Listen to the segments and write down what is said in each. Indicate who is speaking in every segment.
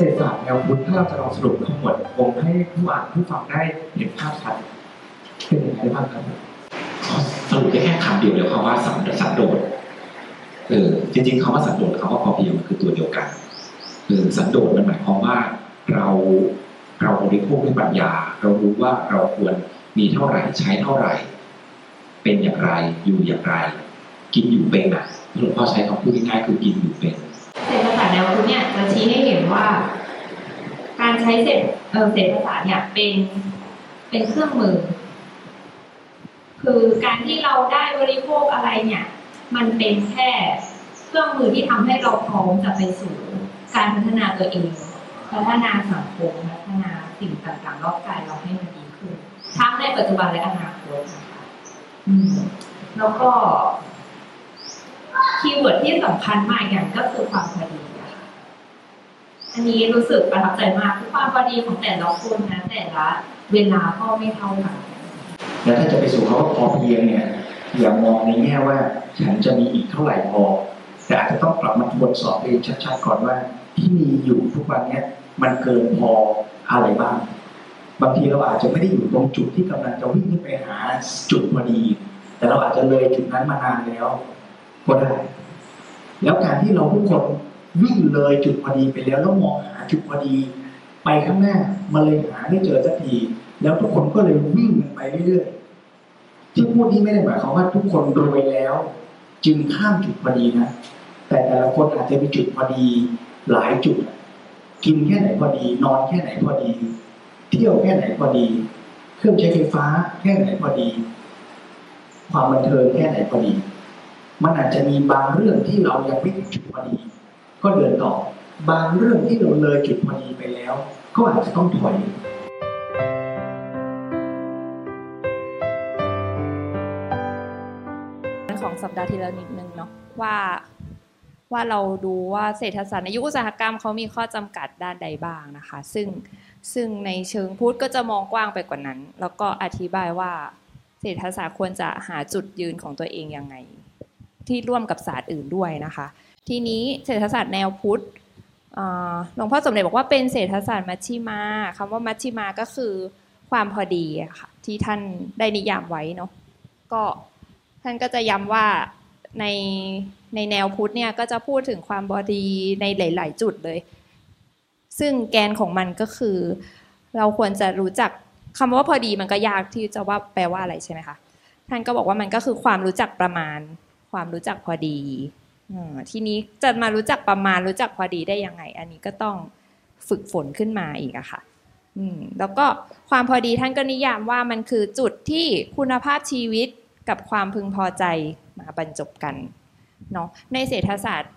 Speaker 1: ศรษฐศาสตร์แนวพุทธถ้าเราจะลองสรุปทั้งหมดผมให้ผู้อ่านผู้ฟังได้เห็นภาพชัดเป็นยังไงบ้างครับ
Speaker 2: สรุปได้แค่คำเดียวเลยครับว่าสันสันโดษเออจริงๆคำว่าสันโดษคำว่าพอเพียงมันคือตัวเดียวกันเออสันโดษมันหมายความว่าเราเราบริโภคด้วยปัญญา เรารู้ว่าเราควรมีเท่าไหร่ใช้เท่าไหร่ เป็นอย่างไรอยู่อย่างไร กินอยู่เป็นอะหลวงพ่อใช้คำพูดง่ายๆคือกินอยู่เป็น
Speaker 3: เศรษฐศาสตร์แนวพุทธเนี่ยจะชี้ให้เห็นว่า การใช้เศรษฐเอ่อเศรษฐศาสตร์เนี่ยเป็นเป็นเครื่องมือ คือการที่เราได้บริโภคอะไรเนี่ย มันเป็นแค่เครื่องมือที่ทำให้เราพร้อมจะไปสู่การพัฒนาตัวเองพัฒนาสังคมพัฒนาสิ่งต่างๆรอบกายเราให้มันดีขึ้นทั้งในปัจจุบันและอนาคตนะคะแล้วก็ keyword ที่สำคัญมากอย่างก็คือความพอดีอะค่ะอันนี้รู้สึกประทับใจมากคือความพอดีของแต่ละคนนะแต่ละเวลาก็ไม่เท่ากัน
Speaker 1: แล้วถ้าจะไปสู่คำว่าพอเพียงเนี่ยอย่ามองในแง่ว่าฉันจะมีอีกเท่าไหร่พอแต่อาจจะต้องกลับมาทวนสอบเองชัดๆก่อนว่า ที่มีอยู่ทุกวันเนี้ยมันเกินพออะไรบ้าง บางทีเราอาจจะไม่ได้อยู่ตรงจุดที่กำลังจะวิ่งไปหาจุดพอดี แต่เราอาจจะเลยจุดนั้นมานานแล้ว ก็ได้ แล้วการที่เราทุกคนวิ่งเลยจุดพอดีไปแล้วแล้วมองหาจุดพอดี ไปข้างหน้ามันเลยหาไม่เจอสักทีแล้วทุกคนก็เลยวิ่งกันไปเรื่อยๆที่พูดนี้ไม่ได้หมายความว่าทุกคนรวยแล้ว จึงข้ามจุดพอดีนะแต่แต่ละคนอาจจะมีจุดพอดีหลายจุด กินแค่ไหนพอดี นอนแค่ไหนพอดี เที่ยวแค่ไหนพอดี เครื่องใช้ไฟฟ้าแค่ไหนพอดี ความบันเทิงแค่ไหนพอดี มันอาจจะมีบางเรื่องที่เรายังไม่ถึงจุดพอดี ก็เดินต่อ บางเรื่องที่เราเลยจุดพอดีไปแล้ว ก็อาจจะต้องถอย
Speaker 4: ของสัปดาห์ที่แล้วนิดนึงเนาะว่าว่าเราดูว่าเศรษฐศาสตร์ในยุคอุตสาหกรรมเขามีข้อจำกัดด้านใดบ้างนะคะ ซึ่งซึ่งในเชิงพุทธก็จะมองกว้างไปกว่านั้น แล้วก็อธิบายว่าเศรษฐศาสตร์ควรจะหาจุดยืนของตัวเองยังไง ที่ร่วมกับศาสตร์อื่นด้วยนะคะ ทีนี้เศรษฐศาสตร์แนวพุทธหลวงพ่อสมเด็จบอกว่าเป็นเศรษฐศาสตร์มัชชิมาคำว่ามัชชิมาก็คือความพอดีอะค่ะที่ท่านได้นิยามไว้เนาะก็ท่านก็จะย้ำว่าในในแนวพุทธเนี่ยก็จะพูดถึงความพอดีในหลาย ๆ จุดเลย ซึ่งแกนของมันก็คือ เราควรจะรู้จักคำว่าพอดีมันก็ยากที่จะว่าแปลว่าอะไรใช่ไหมคะท่านก็บอกว่ามันก็คือความรู้จักประมาณ ความรู้จักพอดีอมทีนี้จะมารู้จักประมาณรู้จักพอดีได้ยังไง อันนี้ก็ต้องฝึกฝนขึ้นมาอีกอะค่ะอืมแล้วก็ความพอดีท่านก็นิยามว่ามันคือจุดที่คุณภาพชีวิตกับความพึงพอใจมาบรรจบกันเนาะในเศรษฐศาสตร์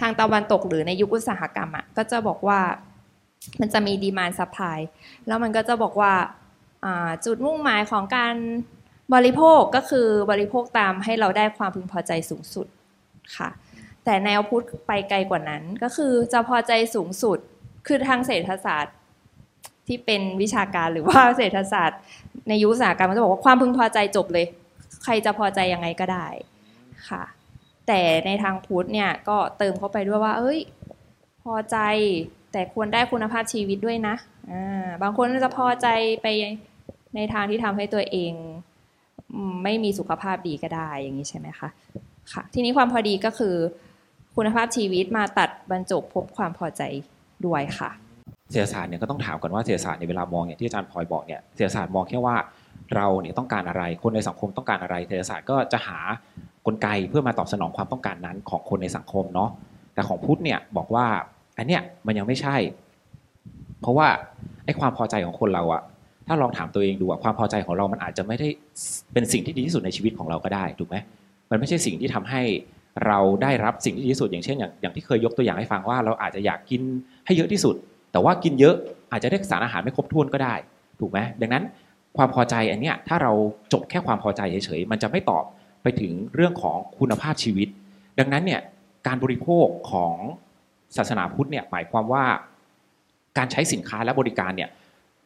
Speaker 4: ทางตะวันตกหรือในยุคอุตสาหกรรมอะ่ะก็จะบอกว่ามันจะมี demand supply แล้วมันก็จะบอกว่าอ่าจุดมุ่งหมายของการ บริโภคก็คือบริโภคตามให้เราได้ความพึงพอใจสูงสุดค่ะ แต่แนวพุทธไปไกลกว่านั้นก็คือจะพอใจสูงสุดคือทางเศรษฐศาสตร์ที่เป็นวิชาการหรือว่าเศรษฐศาสตร์ ในยุคสาหกรรมมันจะบอกว่าความพึงพอใจจบเลย ใครจะพอใจยังไงก็ได้ค่ะ แต่ในทางพุทธเนี่ยก็เติมเข้าไปด้วยว่า เอ้ย พอใจแต่ควรได้คุณภาพชีวิตด้วยนะอ่าบางคนจะพอใจไปในทางที่ทำให้ตัวเอง ไม่มีสุขภาพดีก็ได้อย่างนี้ใช่ไหมคะค่ะ ทีนี้ความพอดีก็คือ คุณภาพชีวิตมาตัดบรรจบพบความพอใจด้วยค่ะ
Speaker 2: เศรษฐศาสตร์เนี่ยก็ต้องถามก่อนว่าเศรษฐศาสตร์ในเวลามองเนี่ยที่อาจารย์พลอยบอกเนี่ยเศรษฐศาสตร์มองแค่ว่าเราเนี่ยต้องการอะไร คนในสังคมต้องการอะไรเศรษฐศาสตร์ก็จะหากลไกเพื่อมาตอบสนองความต้องการนั้นของคนในสังคมเนาะแต่ของพุทธเนี่ยบอกว่าอันเนี้ยมันยังไม่ใช่ เพราะว่าไอ้ความพอใจของคนเราอะ ถ้าลองถามตัวเองดูอะความพอใจของเรามันอาจจะไม่ได้เป็นสิ่งที่ดีที่สุดในชีวิตของเราก็ได้ถูกไหมมันไม่ใช่สิ่งที่ทำให้เราได้รับสิ่งที่ดีที่สุดอย่างเช่นอย่างอย่างที่เคยยกตัวอย่างให้ฟังว่าเราอาจจะอยากกินให้เยอะที่สุด แต่ว่ากินเยอะอาจจะได้สารอาหารไม่ครบถ้วนก็ได้ ถูกไหมดังนั้นความพอใจอันเนี้ยถ้าเราจบแค่ความพอใจเฉยๆมันจะไม่ตอบไปถึงเรื่องของคุณภาพชีวิต ดังนั้นเนี่ยการบริโภคของศาสนาพุทธเนี่ยหมายความว่าการใช้สินค้าและบริการเนี่ย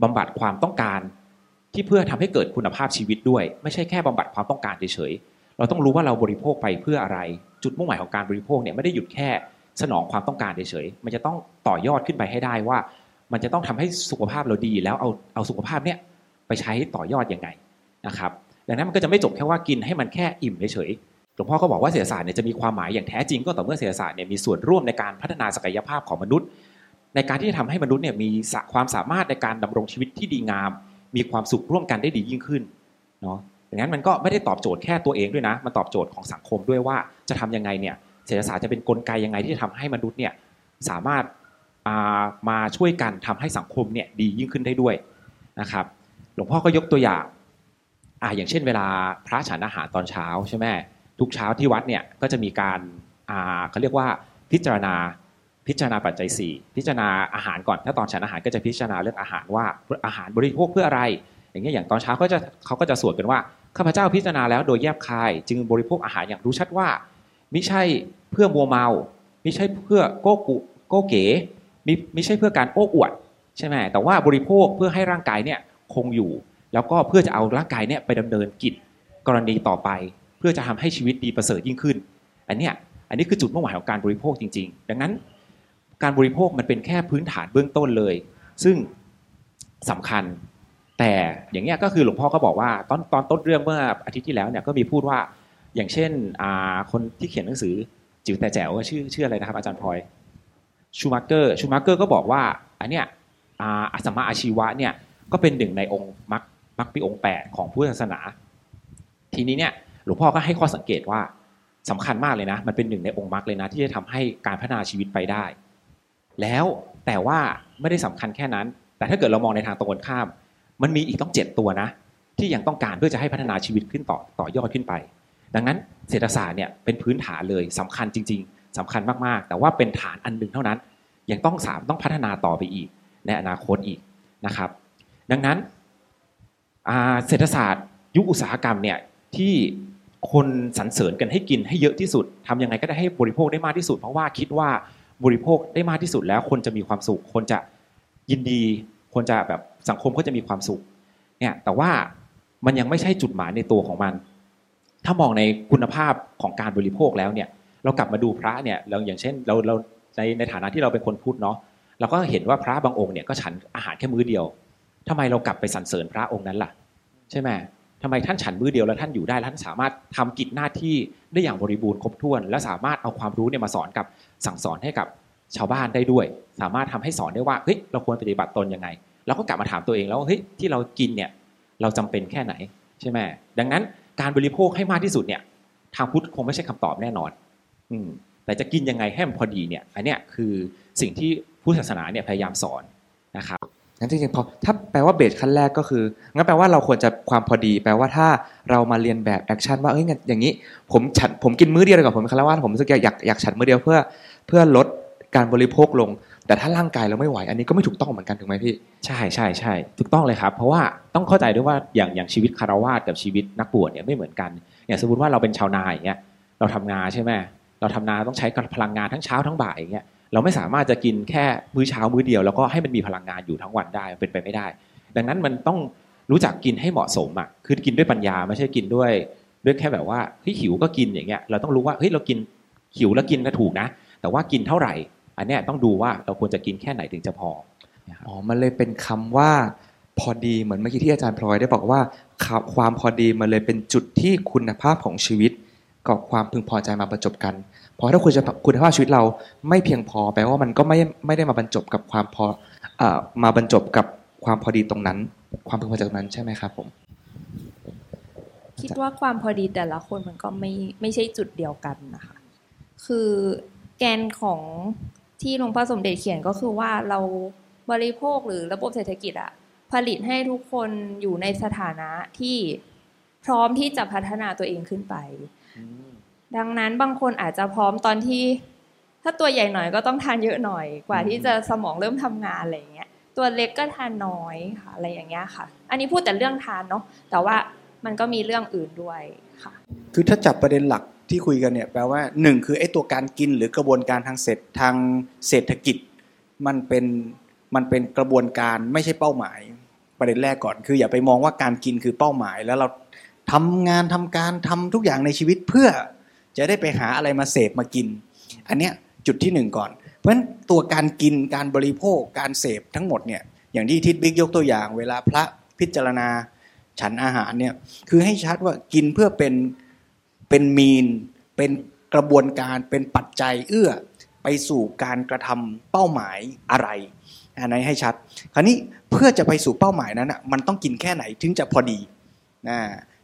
Speaker 2: บำบัดความต้องการที่เพื่อทำให้เกิดคุณภาพชีวิตด้วย ไม่ใช่แค่บำบัดความต้องการเฉยๆเราต้องรู้ว่าเราบริโภคไปเพื่ออะไร จุดมุ่งหมายของการบริโภคเนี่ยไม่ได้หยุดแค่สนองความต้องการเฉยๆมันจะต้องต่อยอดขึ้นไปให้ได้ว่า มันจะต้องทำให้สุขภาพเราดี แล้วเอาเอาสุขภาพเนี่ยไปใช้ต่อยอดยังไงนะครับดังนั้นมันก็จะไม่จบแค่ว่ากินให้มันแค่อิ่มเฉยๆหลวงพ่อก็บอกว่าเศรษฐศาสตร์เนี่ยจะมีความหมายอย่างแท้จริงก็ต่อเมื่อเศรษฐศาสตร์เนี่ยมีส่วนร่วมในการพัฒนาศักยภาพของมนุษย์ ในการที่จะทำให้มนุษย์เนี่ยมีความสามารถในการดำรงชีวิตที่ดีงาม มีความสุขร่วมกันได้ดียิ่งขึ้นเนาะดังนั้นมันก็ไม่ได้ตอบโจทย์แค่ตัวเองด้วยนะ มันตอบโจทย์ของสังคมด้วยว่าจะทำยังไงเนี่ยเศรษฐศาสตร์จะเป็นนกลไกยังไงที่จะทำให้มนุษย์เนี่ยสามารถมาช่วยกันทำให้สังคมเนี่ยดียิ่งขึ้นได้ด้วยนะครับ หลวงพ่อก็ยกตัวอย่างอ่าอย่างเช่นเวลาพระฉันอาหารตอนเช้าใช่ไหมทุกเช้าที่วัดเนี่ยก็จะมีการอ่าเขาเรียกว่าพิจารณา พิจารณาปัจจัย 4 พิจารณาอาหารก่อน ถ้าตอนฉันอาหารก็จะพิจารณาเรื่องอาหารว่าอาหารบริโภคเพื่ออะไร อย่างเงี้ยอย่างตอนเช้าเขาจะเขาก็จะสวดกันว่าข้าพเจ้าพิจารณาแล้วโดยแยบคาย จึงบริโภคอาหารอย่างรู้ชัดว่าไมิใช่เพื่อมัวเมามิใช่เพื่อโกกุโกเก๋มิมิใช่เพื่อการโอ้อวดใช่ไหมแต่ว่าบริโภคเพื่อให้ร่างกายเนี่ยคงอยู่ แล้วก็เพื่อจะเอาร่างกายเนี่ยไปดำเนินกิจกรณีต่อไป เพื่อจะทำให้ชีวิตดีประเสริฐยิ่งขึ้น อันเนี้ยอันนี้คือจุดมุ่งหมายของการบริโภคจริง ๆ ดังนั้น การบริโภคมันเป็นแค่พื้นฐานเบื้องต้นเลย ซึ่งสำคัญ แต่อย่างเงี้ยก็คือหลวงพ่อก็บอกว่าตอนตอนต้นเรื่องเมื่ออาทิตย์ที่แล้วเนี่ยก็มีพูดว่าอย่างเช่นคนที่เขียนหนังสือจิ๋วแต่แจ๋วชื่อชื่ออะไรนะครับอาจารย์พลอยชูมาร์กเกอร์ชูมาร์กเกอร์ก็บอกว่าอันเนี้ยสัมมาอาชีวะเนี่ยก็เป็นหนึ่งในองค์มรรคมรรคปีองค์แปดของพุทธศาสนา ทีนี้เนี่ยหลวงพ่อก็ให้ข้อสังเกตว่าสำคัญมากเลยนะ มันเป็นหนึ่งในองค์มรรคเลยนะ ที่จะทำให้การพัฒนาชีวิตไปได้ แล้วแต่ว่าไม่ได้สำคัญแค่นั้น แต่ถ้าเกิดเรามองในทางตรงกันข้าม มันมีอีกต้องเจ็ดตัวนะ ที่ยังต้องการเพื่อจะให้พัฒนาชีวิตขึ้นต่อต่อยอดขึ้นไป ดังนั้นเศรษฐศาสตร์เนี่ยเป็นพื้นฐานเลยสำคัญจริง ๆสำคัญมากๆ แต่ว่าเป็นฐานอันหนึ่งเท่านั้น ยังต้องสามต้องพัฒนาต่อไปอีก ในอนาคตอีกนะครับ ดังนั้นเศรษฐศาสตร์ ยุคอุตสาหกรรมเนี่ยที่คนสรรเสริญกันให้กินให้เยอะที่สุดทำยังไงก็ได้ให้บริโภคได้มากที่สุด เพราะว่าคิดว่า บริโภคได้มากที่สุดแล้วคนจะมีความสุข คนจะยินดีคนจะแบบสังคมก็จะมีความสุขเนี่ยแต่ว่ามันยังไม่ใช่จุดหมายในตัวของมัน ถ้ามองในคุณภาพของการบริโภคแล้วเนี่ย เรากลับมาดูพระเนี่ยเราอย่างเช่นเราเราในในฐานะที่เราเป็นคนพูดเนาะเราก็เห็นว่าพระบางองค์เนี่ยก็ฉันอาหารแค่มื้อเดียวทำไมเรากลับไปสรรเสริญพระองค์นั้นล่ะ ใช่ไหม ทำไมท่านฉันมือเดียวแล้วท่านอยู่ได้ท่านสามารถทำกิจหน้าที่ได้อย่างบริบูรณ์ครบถ้วน และสามารถเอาความรู้เนี่ยมาสอนกับสั่งสอนให้กับชาวบ้านได้ด้วย สามารถทำให้สอนได้ว่าเฮ้ยเราควรปฏิบัติตนยังไงเราก็กลับมาถามตัวเองแล้วเฮ้ยที่เรากินเนี่ยเราจำเป็นแค่ไหนใช่ไหมดังนั้นการบริโภคให้มากที่สุดเนี่ยทางพุทธคงไม่ใช่คำตอบแน่นอน อืมแต่จะกินยังไงให้มันพอดีเนี่ยอันเนี้ยคือสิ่งที่พุทธศาสนาเนี่ยพยายามสอนนะครับ
Speaker 5: งั้นจริงๆพอถ้าแปลว่า base ขั้นแรกก็คืองั้นแปลว่าเราควรจะความพอดี แปลว่าถ้าเรามาเรียนแบบ action ว่าเอ้ยอย่างนี้ ผมฉันผมกินมื้อเดียวเลยกับผมคารวะผมรู้สึกอยากอยากอยากฉันมื้อเดียวเพื่อ เพื่อลดการบริโภคลง แต่ถ้าร่างกายเราไม่ไหว อันนี้ก็ไม่ถูกต้องเหมือนกันถูกไหมพี่
Speaker 2: ใช่ใช่ใช่ถูกต้องเลยครับ เพราะว่าต้องเข้าใจด้วยว่าอย่างอย่างชีวิตคารวะกับชีวิตนักบวชเนี่ยไม่เหมือนกันอย่างสมมติว่าเราเป็นชาวนาอย่างเงี้ยเราทำงานใช่ไหมเราทำนาต้องใช้พลังงานทั้งเช้าทั้งบ่ายอย่างเงี้ย เราไม่สามารถจะกินแค่มื้อเช้ามื้อเดียว แล้วก็ให้มันมีพลังงานอยู่ทั้งวันได้เป็นไปไม่ได้ ดังนั้นมันต้องรู้จักกินให้เหมาะสมอะคือกินด้วยปัญญาไม่ใช่กินด้วยด้วยแค่แบบว่าเฮ้ยหิวก็กินอย่างเงี้ยเราต้องรู้ว่าเฮ้ยเรากินหิวแล้วกินก็ถูกนะ แต่ว่ากินเท่าไหร่ อันเนี้ยต้องดูว่าเราควรจะกินแค่ไหนถึงจะพอ
Speaker 5: อ๋อมันเลยเป็นคำว่าพอดีเหมือนเมื่อกี้ที่อาจารย์พลอยได้บอกว่าความพอดีมันเลยเป็นจุดที่คุณภาพของชีวิตกับความพึงพอใจมาประจบกัน พราะถ้าคุณจะคุณภาพชีวิตเราไม่เพียงพอแปลว่ามันก็ไม่ไม่ได้มาบรรจบกับความพออมาบรรจบกับความพอดีตรงนั้น ความพึงพอใจตรงนั้นใช่ไหมครับผม
Speaker 4: คิดว่าความพอดีแต่ละคนมันก็ไม่ไม่ใช่จุดเดียวกันนะคะ คือแกนของที่หลวงพ่อสมเด็จเขียนก็คือว่าเราบริโภคหรือระบบเศรษฐกิจอะผลิตให้ทุกคนอยู่ในสถานะที่พร้อมที่จะพัฒนาตัวเองขึ้นไป ดังนั้นบางคนอาจจะพร้อมตอนที่ ถ้าตัวใหญ่หน่อยก็ต้องทานเยอะหน่อยกว่าที่จะสมองเริ่มทำงานอะไรอย่างเงี้ย ตัวเล็กก็ทานน้อยค่ะอะไรอย่างเงี้ยค่ะ อันนี้พูดแต่เรื่องทานเนาะแต่ว่ามันก็มีเรื่องอื่นด้วยค่ะ
Speaker 1: คือถ้าจับประเด็นหลักที่คุยกันเนี่ยแปลว่าหนึ่งคือไอ้ตัวการกินหรือกระบวนการทางเศรษฐทางเศรษฐกิจ มันเป็นมันเป็นกระบวนการไม่ใช่เป้าหมาย ประเด็นแรกก่อน คืออย่าไปมองว่าการกินคือเป้าหมาย แล้วเราทำงานทำการทำทุกอย่างในชีวิตเพื่อ จะได้ไปหาอะไรมาเสพมากิน อันเนี้ยจุดที่หนึ่งก่อน เพราะฉะนั้นตัวการกินการบริโภคการเสพทั้งหมดเนี่ยอย่างที่ทิศบิ๊กยกตัวอย่าง เวลาพระพิจารณาฉันอาหารเนี่ยคือให้ชัดว่ากินเพื่อเป็นเป็นมีน เป็นกระบวนการเป็นปัจจัยเอื้อไปสู่การกระทำเป้าหมายอะไรอันนี้ให้ชัด คราวนี้เพื่อจะไปสู่เป้าหมายนั้นอะมันต้องกินแค่ไหนถึงจะพอดีนะ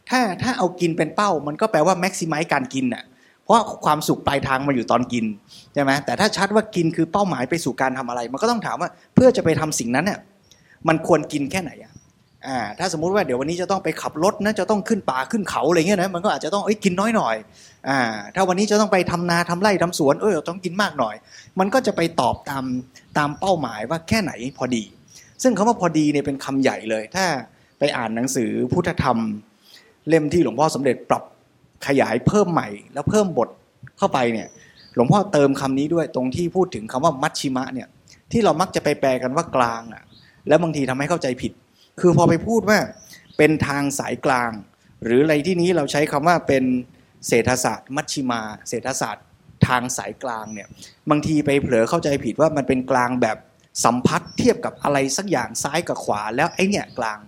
Speaker 1: ถ้าถ้าเอากินเป็นเป้ามันก็แปลว่าแม็กซิมัยการกินอะ เพราะความสุขปลายทางมาอยู่ตอนกินใช่ไหมแต่ถ้าชัดว่ากินคือเป้าหมายไปสู่การทำอะไร มันก็ต้องถามว่าเพื่อจะไปทำสิ่งนั้นเนี่ยมันควรกินแค่ไหนอะอ่าถ้าสมมุติว่าเดี๋ยววันนี้จะต้องไปขับรถนะจะต้องขึ้นป่าขึ้นเขาอะไรเงี้ยนะมันก็อาจจะต้องเอ้ยกินน้อยหน่อยอ่าถ้าวันนี้จะต้องไปทำนาทำไร่ทำสวนเออต้องกินมากหน่อย มันก็จะไปตอบตามตามเป้าหมายว่าแค่ไหนพอดี ซึ่งคำว่าพอดีเนี่ยเป็นคำใหญ่เลย ถ้าไปอ่านหนังสือพุทธธรรม เล่มที่หลวงพ่อสมเด็จปรับ ขยายเพิ่มใหม่ แล้วเพิ่มบทเข้าไปเนี่ยหลวงพ่อเติมคำนี้ด้วยตรงที่พูดถึงคำว่ามัชชิมะเนี่ยที่เรามักจะไปแปลกันว่ากลางอะแล้วบางทีทำให้เข้าใจผิด คือพอไปพูดว่าเป็นทางสายกลาง หรืออะไรที่นี้เราใช้คำว่าเป็นเศรษฐศาสตร์ มัชชิมา เศรษฐศาสตร์ทางสายกลางเนี่ยบางทีไปเผลอเข้าใจผิดว่ามันเป็นกลางแบบสัมพัทธ์เทียบกับอะไรสักอย่างซ้ายกับขวาแล้วไอ้เนี่ยกลาง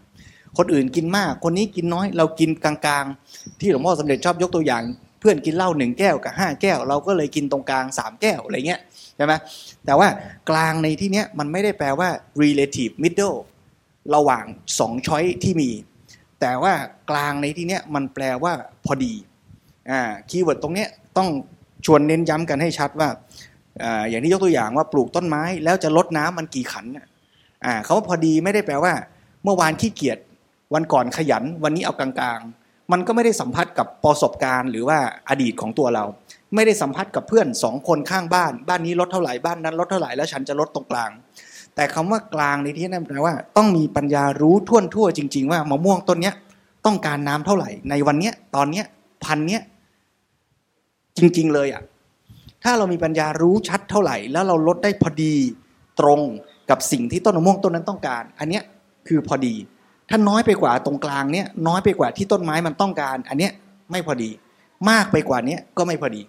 Speaker 1: คนอื่นกินมาก คนนี้กินน้อย เรากินกลางๆ ที่หลวงพ่อสมเด็จชอบยกตัวอย่าง เพื่อนกินเหล้าหนึ่งแก้วกับห้าแก้ว เราก็เลยกินตรงกลางสามแก้วอะไรเงี้ยใช่ไหมแต่ว่ากลางในที่เนี้ยมันไม่ได้แปลว่า relative middle ระหว่างสอง choice ที่มี แต่ว่ากลางในที่เนี้ยมันแปลว่าพอดีอ่า keyword ตรงเนี้ยต้องชวนเน้นย้ำกันให้ชัดว่าอย่างที่ยกตัวอย่างว่าปลูกต้นไม้แล้วจะลดน้ำมันกี่ขันอ่าเขาว่าพอดีไม่ได้แปลว่า เมื่อวานขี้เกียจวันก่อนขยัน วันนี้เอากลางๆ มันก็ไม่ได้สัมผัสกับประสบการณ์หรือว่าอดีตของตัวเรา ไม่ได้สัมผัสกับเพื่อนสองคนข้างบ้าน บ้านนี้ลดเท่าไหร่บ้านนั้นลดเท่าไหร่แล้วฉันจะลดตรงกลาง แต่คำว่ากลางในที่นั้นแปลว่า ต้องมีปัญญารู้ท่วนทั่วจริง ๆ ว่ามะม่วงต้นเนี้ยต้องการน้ำเท่าไหร่ ในวันเนี้ยตอนเนี้ยพันเนี้ยจริง ๆ เลยอะถ้าเรามีปัญญารู้ชัดเท่าไหร่ แล้วเราลดได้พอดีตรงกับสิ่งที่ต้นมะม่วงต้นนั้นต้องการ อันเนี้ยคือพอดี ถ้าน้อยไปกว่าตรงกลางเนี้ยน้อยไปกว่าที่ต้นไม้มันต้องการ อันเนี้ยไม่พอดี มากไปกว่าเนี้ยก็ไม่พอดี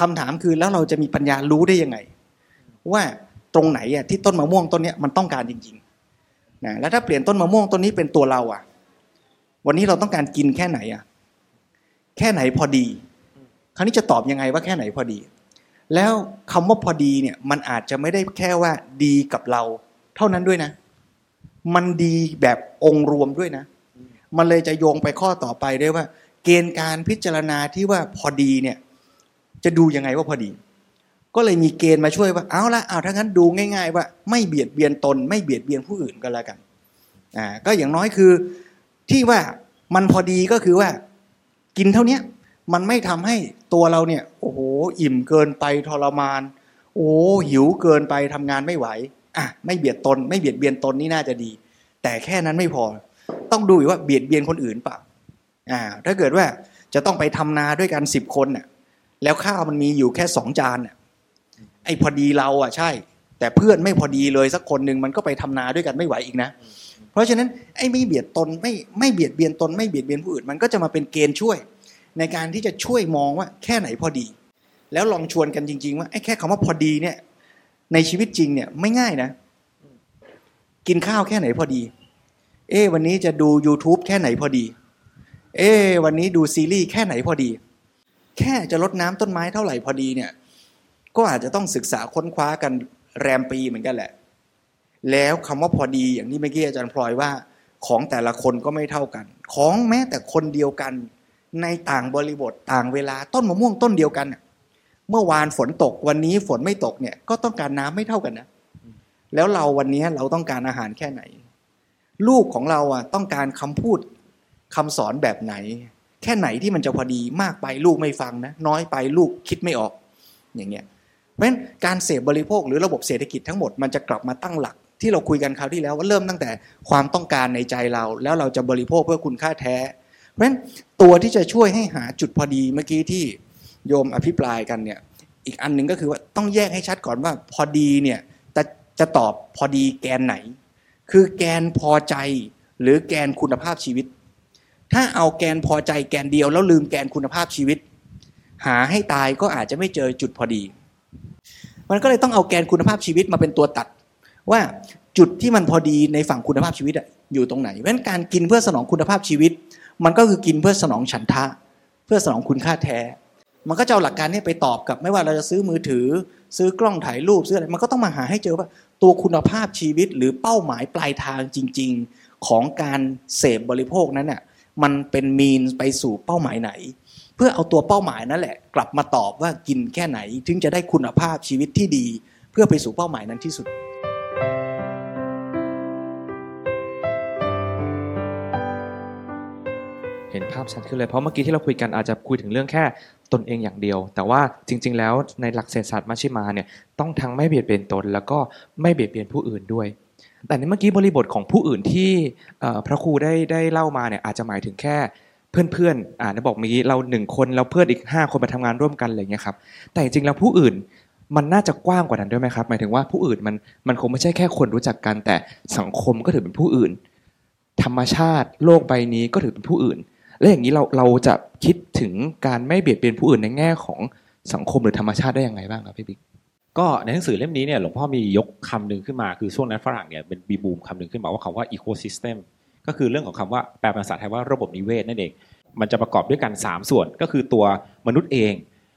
Speaker 1: คำถามคือแล้วเราจะมีปัญญารู้ได้ยังไง ว่าตรงไหนอะที่ต้นมะม่วงต้นเนี้ยมันต้องการจริงๆนะแล้วถ้าเปลี่ยนต้นมะม่วงต้นนี้เป็นตัวเราอะ วันนี้เราต้องการกินแค่ไหนอะแค่ไหนพอดี คราวนี้จะตอบยังไงว่าแค่ไหนพอดี แล้วคำว่าพอดีเนี่ยมันอาจจะไม่ได้แค่ว่าดีกับเรา เท่านั้นด้วยนะ มันดีแบบองค์รวมด้วยนะ มันเลยจะโยงไปข้อต่อไปได้ว่า เกณฑ์การพิจารณาที่ว่าพอดีเนี่ย จะดูยังไงว่าพอดี ก็เลยมีเกณฑ์มาช่วยว่าเอาละเอาถ้างั้นดูง่าย ๆ ว่าไม่เบียดเบียนตน ไม่เบียดเบียนผู้อื่นก็แล้วกันอ่าก็อย่างน้อยคือที่ว่ามันพอดีก็คือว่า กินเท่าเนี้ยมันไม่ทำให้ตัวเราเนี่ย โอ้โห อิ่มเกินไปทรมาน โอ้หิวเกินไปทำงานไม่ไหว อะไม่เบียดตน ไม่เบียดเบียนตนนี่น่าจะดี แต่แค่นั้นไม่พอ ต้องดูอีกว่าเบียดเบียนคนอื่นเปล่าอ่า ถ้าเกิดว่าจะต้องไปทำนาด้วยกันสิบคนน่ะ แล้วข้าวมันมีอยู่แค่สองจานน่ะไอ้พอดีเราอะใช่ แต่เพื่อนไม่พอดีเลยสักคนหนึ่งมันก็ไปทำนาด้วยกันไม่ไหวอีกนะ เพราะฉะนั้นไอ้ไม่เบียดตนไม่ไม่เบียดเบียนตนไม่เบียดเบียนผู้อื่น มันก็จะมาเป็นเกณฑ์ช่วย ในการที่จะช่วยมองว่าแค่ไหนพอดี แล้วลองชวนกันจริง ๆ ว่าไอ้แค่คำว่าพอดีเนี่ย ในชีวิตจริงเนี่ยไม่ง่ายนะ กินข้าวแค่ไหนพอดี เอ๊ะวันนี้จะดู YouTube แค่ไหนพอดี เอ๊ะวันนี้ดูซีรีส์แค่ไหนพอดี แค่จะลดน้ำต้นไม้เท่าไหร่พอดีเนี่ย ก็อาจจะต้องศึกษาค้นคว้ากันแรมปีเหมือนกันแหละ แล้วคำว่าพอดีอย่างที่เมื่อกี้อาจารย์พลอยว่า ของแต่ละคนก็ไม่เท่ากัน ของแม้แต่คนเดียวกัน ในต่างบริบทต่างเวลาต้นมะม่วงต้นเดียวกันน่ะ เมื่อวานฝนตกวันนี้ฝนไม่ตกเนี่ยก็ต้องการน้ำไม่เท่ากันนะแล้วเราวันนี้เราต้องการอาหารแค่ไหน ลูกของเราอะต้องการคำพูดคำสอนแบบไหน แค่ไหนที่มันจะพอดีมากไปลูกไม่ฟังนะน้อยไปลูกคิดไม่ออก อย่างเงี้ยเพราะฉะนั้นการเสพบริโภคหรือระบบเศรษฐกิจทั้งหมดมันจะกลับมาตั้งหลักที่เราคุยกันคราวที่แล้วว่าเริ่มตั้งแต่ความต้องการในใจเรา แล้วเราจะบริโภคเพื่อคุณค่าแท้ เพราะฉะนั้นตัวที่จะช่วยให้หาจุดพอดีเมื่อกี้ที่ โยมอภิปรายกันเนี่ย อีกอันหนึ่งก็คือว่าต้องแยกให้ชัดก่อนว่าพอดีเนี่ยจะจะตอบพอดีแกนไหน คือแกนพอใจหรือแกนคุณภาพชีวิต ถ้าเอาแกนพอใจแกนเดียวแล้วลืมแกนคุณภาพชีวิต หาให้ตายก็อาจจะไม่เจอจุดพอดี มันก็เลยต้องเอาแกนคุณภาพชีวิตมาเป็นตัวตัด ว่าจุดที่มันพอดีในฝั่งคุณภาพชีวิตอยู่ตรงไหนเพราะฉะนั้นการกินเพื่อสนองคุณภาพชีวิต มันก็คือกินเพื่อสนองฉันทะ เพื่อสนองคุณค่าแท้ มันก็จะเอาหลักการนี้ไปตอบกับไม่ว่าเราจะซื้อมือถือ ซื้อกล้องถ่ายรูปซื้ออะไรมันก็ต้องมาหาให้เจอว่าตัวคุณภาพชีวิตหรือเป้าหมายปลายทางจริง ๆ ของการเสพบริโภคนั้นน่ะมันเป็นมีนไปสู่เป้าหมายไหน เพื่อเอาตัวเป้าหมายนั่นแหละ กลับมาตอบว่ากินแค่ไหน ถึงจะได้คุณภาพชีวิตที่ดี เพื่อไปสู่เป้าหมายนั้นที่สุด
Speaker 5: เห็นภาพชัดขึ้นเลยเพราะเมื่อกี้ที่เราคุยกันอาจจะคุยถึงเรื่องแค่ ตนเองอย่างเดียว แต่ว่าจริง ๆ แล้วในหลักเศรษฐศาสตร์มัชชิมาเนี่ยต้องทั้งไม่เบียดเบียนตน แล้วก็ไม่เบียดเบียนผู้อื่นด้วย แต่ในเมื่อกี้บริบทของผู้อื่นที่พระครูได้ได้เล่ามาเนี่ยอาจจะหมายถึงแค่เพื่อนๆอ่าได้บอกมีเราหนึ่งคนแล้วเพื่อนอีกห้าคนมาทำงานร่วมกันอะไรอย่างเงี้ยครับแต่จริงๆแล้วผู้อื่นมันน่าจะกว้างกว่านั้นด้วยไหมครับ หมายถึงว่าผู้อื่นมันมันคงไม่ใช่แค่คนรู้จักกัน แต่สังคมก็ถือเป็นผู้อื่น ธรรมชาติโลกใบนี้ก็ถือเป็นผู้อื่น แล้วอย่างนี้เราเราจะคิดถึงการไม่เบียดเบียนผู้อื่นในแง่ของสังคมหรือธรรมชาติได้ยังไงบ้างครับพี่บิ๊ก
Speaker 2: ก็ในหนังสือเล่มนี้เนี่ยหลวงพ่อมียกคำหนึ่งขึ้นมาคือช่วงนั้นฝรั่งเนี่ยเป็นบีบูมคำหนึ่งขึ้นมาว่าคำว่า ecosystem ก็คือเรื่องของคำว่าแปลเป็นภาษาไทยว่าระบบนิเวศนั่นเอง มันจะประกอบด้วยกัน 3 ส่วนก็คือตัวมนุษย์เอง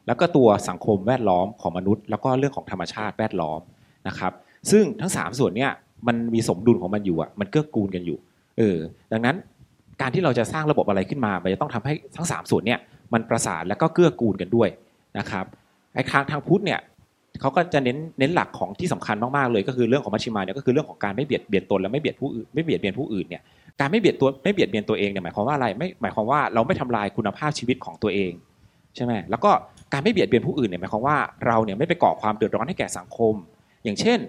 Speaker 2: แล้วก็ตัวสังคมแวดล้อมของมนุษย์ แล้วก็เรื่องของธรรมชาติแวดล้อมนะครับซึ่งทั้ง 3 ส่วนเนี่ยมันมีสมดุลของมันอยู่อะมันเกื้อกูลกันอยู่เออดังนั้น การที่เราจะสร้างระบบอะไรขึ้นมา มันจะต้องทำให้ทั้ง 3 ส่วนเนี่ยมันประสานแล้วก็เกื้อกูลกันด้วยนะครับไอ้ทางทางพุทธเนี่ยเขาก็จะเน้นเน้นหลักของที่สำคัญมากๆเลย ก็คือเรื่องของมัชฌิมาเนี่ยก็คือเรื่องของการไม่เบียดเบียนตนและไม่เบียดผู้อื่นไม่เบียดเบียนผู้อื่นเนี่ยการไม่เบียดตัวไม่เบียดเบียนตัวเองเนี่ยหมายความว่าอะไรไม่หมายความว่าเราไม่ทำลายคุณภาพชีวิตของตัวเองใช่ไหมแล้วก็การไม่เบียดเบียนผู้อื่นเนี่ยหมายความว่าเราเนี่ยไม่ไปก่อความเดือดร้อนให้แก่สังคม อย่างเช่น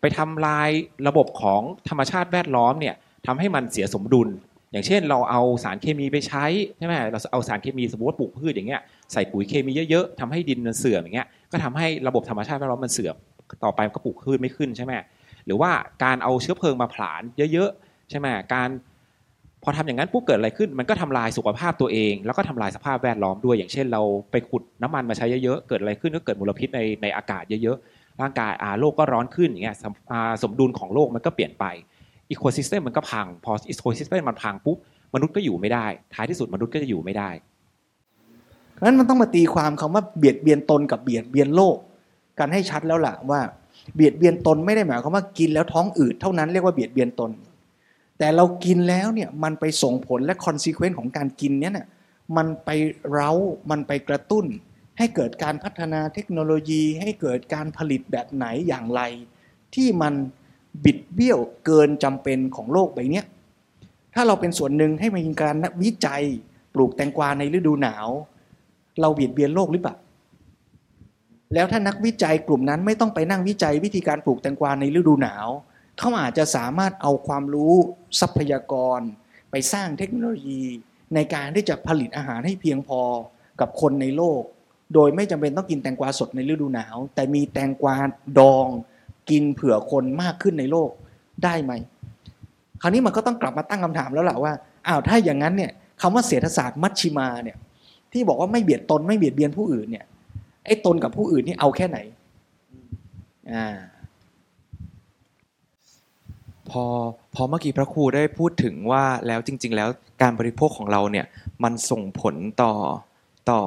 Speaker 2: ไปทำลายระบบของธรรมชาติแวดล้อมเนี่ยทำให้มันเสียสมดุล อย่างเช่นเราเอาสารเคมีไปใช้ใช่ไหมเราเอาสารเคมีสมมติว่าปลูกพืชอย่างเงี้ยใส่ปุ๋ยเคมีเยอะๆทำให้ดินมันเสื่อมอย่างเงี้ยก็ทำให้ระบบธรรมชาติแวดล้อมมันเสื่อมต่อไปก็ปลูกพืชไม่ขึ้นใช่ไหมหรือว่าการเอาเชื้อเพลิงมาผลาญเยอะๆใช่ไหมการพอทำอย่างนั้นปุ๊บเกิดอะไรขึ้น มันก็ทำลายสุขภาพตัวเอง แล้วก็ทำลายสภาพแวดล้อมด้วย อย่างเช่น เราไปขุดน้ำมันมาใช้เยอะๆเกิดอะไรขึ้นก็เกิดมลพิษในในอากาศเยอะๆร่างกายอาโลกก็ร้อนขึ้นอย่างเงี้ยสมดุลของโลกมันก็เปลี่ยนไป ecosystem มันก็พัง พอ ecosystem มันพังปุ๊บมนุษย์ก็อยู่ไม่ได้ ท้ายที่สุดมนุษย์ก็จะอยู่ไม่ได้
Speaker 1: นั้นมันต้องมาตีความคำว่าเบียดเบียนตนกับเบียดเบียนโลก กันให้ชัดแล้วล่ะว่าเบียดเบียนตนไม่ได้หมายความว่ากินแล้วท้องอืดเท่านั้นเรียกว่าเบียดเบียนตน แต่เรากินแล้วเนี่ยมันไปส่งผลและ consequence ของการกินเนี่ยน่ะมันไปเร้ามันไปกระตุ้น ให้เกิดการพัฒนาเทคโนโลยี ให้เกิดการผลิตแบบไหนอย่างไร ที่มัน บิดเบี้ยวเกินจำเป็นของโลกใบนี้ถ้าเราเป็นส่วนหนึ่งให้มีการวิจัยปลูกแตงกวาในฤดูหนาว เราเบียดเบียนโลกหรือเปล่าแล้วถ้านักวิจัยกลุ่มนั้นไม่ต้องไปนั่งวิจัยวิธีการปลูกแตงกวาในฤดูหนาว เขาอาจจะสามารถเอาความรู้ทรัพยากร ไปสร้างเทคโนโลยี ในการที่จะผลิตอาหารให้เพียงพอกับคนในโลก โดยไม่จำเป็นต้องกินแตงกวาสดในฤดูหนาว แต่มีแตงกวาดอง กินเผื่อคนมากขึ้นในโลกได้ไหม คราวนี้มันก็ต้องกลับมาตั้งคำถามแล้วแหละว่าอ้าวถ้าอย่างนั้นเนี่ยคำว่าเศรษฐศาสตร์มัชชิมาเนี่ยที่บอกว่าไม่เบียดตนไม่เบียดเบียนผู้อื่นเนี่ยไอ้ตนกับผู้อื่นนี่เอาแค่ไหนอ่า
Speaker 5: พอพอเมื่อกี้พระครูได้พูดถึงว่าแล้วจริง ๆ แล้วการบริโภคของเราเนี่ยมันส่งผลต่อต่อ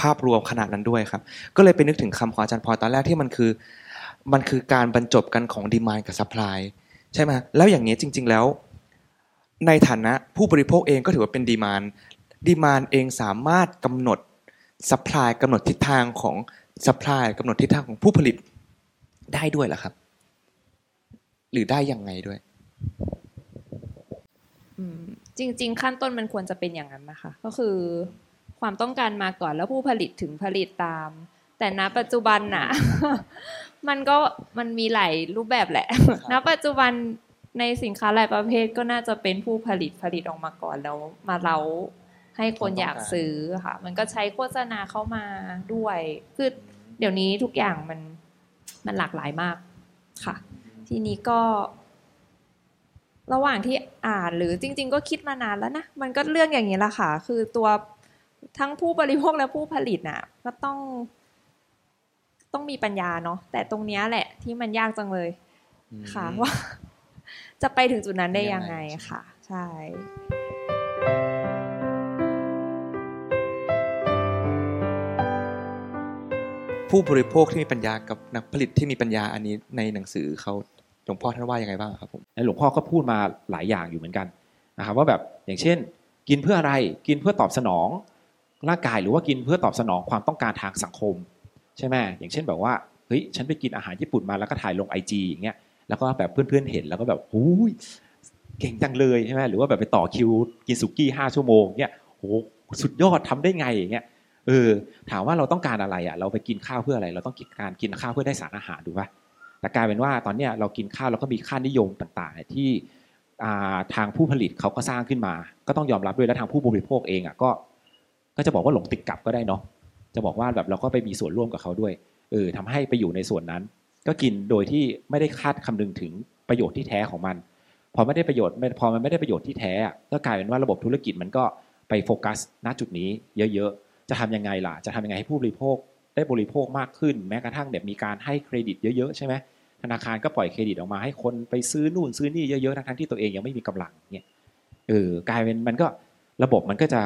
Speaker 5: ภาพรวมขนาดนั้นด้วยครับ ก็เลยไปนึกถึงคำของอาจารย์พอตอนแรกที่มันคือ มันคือการบรรจบกันของ demand กับ supply ใช่ไหมแล้วอย่างนี้จริง ๆแล้ว ในฐานะผู้บริโภคเองก็ถือว่าเป็น demand demand เองสามารถกำหนด supply กำหนดทิศทางของ supply กำหนดทิศทางของผู้ผลิตได้ด้วยเหรอครับ หรือได้ยังไงด้วย
Speaker 4: จริง ๆ ขั้นต้นมันควรจะเป็นอย่างนั้นนะคะ ก็คือความต้องการมาก่อนแล้วผู้ผลิตถึงผลิตตาม แต่ณปัจจุบันน่ะ มันก็มันมีหลายรูปแบบแหละ ณ ปัจจุบันในสินค้าหลายประเภทก็น่าจะเป็นผู้ผลิตผลิตออกมาก่อนแล้วมาเล้าให้คนอยากซื้อค่ะ มันก็ใช้โฆษณาเข้ามาด้วย คือเดี๋ยวนี้ทุกอย่างมันมันหลากหลายมากค่ะ ทีนี้ก็ ระหว่างที่อ่านหรือจริง ๆ ก็คิดมานานแล้วนะ มันก็เรื่องอย่างนี้แหละค่ะ คือตัวทั้งผู้บริโภคและผู้ผลิตน่ะ ก็ต้อง ต้องมีปัญญาเนาะแต่ตรงเนี้ยแหละที่มันยากจังเลยค่ะว่า จะไปถึงจุดนั้นได้ยังไงค่ะ ใช่
Speaker 5: ผู้บริโภคที่มีปัญญากับนักผลิตที่มีปัญญาอันนี้ในหนังสือเขาหลวงพ่อท่านว่ายังไงบ้างครับผม
Speaker 2: หลวงพ่อก็พูดมาหลายอย่างอยู่เหมือนกันนะครับว่าแบบอย่างเช่น กินเพื่ออะไรกินเพื่อตอบสนองร่างกายหรือว่ากินเพื่อตอบสนองความต้องการทางสังคม ใช่ไหมอย่างเช่นแบบว่าเฮ้ยฉันไปกินอาหารญี่ปุ่นมาแล้วก็ถ่ายลงไอจีอย่างเงี้ยแล้วก็แบบเพื่อนๆเห็นแล้วก็แบบหูยเก่งจังเลยใช่ไหมหรือว่าแบบไปต่อคิวกินสุกี้ห้าชั่วโมงเงี้ยโหสุดยอดทำได้ไงอย่างเงี้ยเออถามว่าเราต้องการอะไรอะเราไปกินข้าวเพื่ออะไร เราต้องกินการกินข้าวเพื่อได้สารอาหารถูกปะแต่กลายเป็นว่าตอนเนี้ยเรากินข้าวแล้วก็มีค่านิยมต่างๆที่ทางผู้ผลิตเขาก็สร้างขึ้นมา ก็ต้องยอมรับด้วยและทางผู้บริโภคเองอะก็ ก็จะบอกว่าหลงติดกับก็ได้เนาะ จะบอกว่าแบบเราก็ไปมีส่วนร่วมกับเขาด้วยเออทำให้ไปอยู่ในส่วนนั้น ก็กินโดยที่ไม่ได้คาดคำนึงถึงประโยชน์ที่แท้ของมัน พอไม่ได้ประโยชน์พอมันไม่ได้ประโยชน์ที่แท้ก็กลายเป็นว่าระบบธุรกิจมันก็ไปโฟกัสณจุดนี้เยอะๆ จะทำยังไงล่ะ จะทำยังไงให้ผู้บริโภคได้บริโภคมากขึ้น แม้กระทั่งแบบมีการให้เครดิตเยอะๆ ใช่ไหมธนาคารก็ปล่อยเครดิตออกมาให้คนไปซื้อนู่นซื้อนี่เยอะๆ ทั้งๆที่ตัวเองยังไม่มีกำลังเนี่ยเออกลายเป็นมันก็ระบบมันก็จะ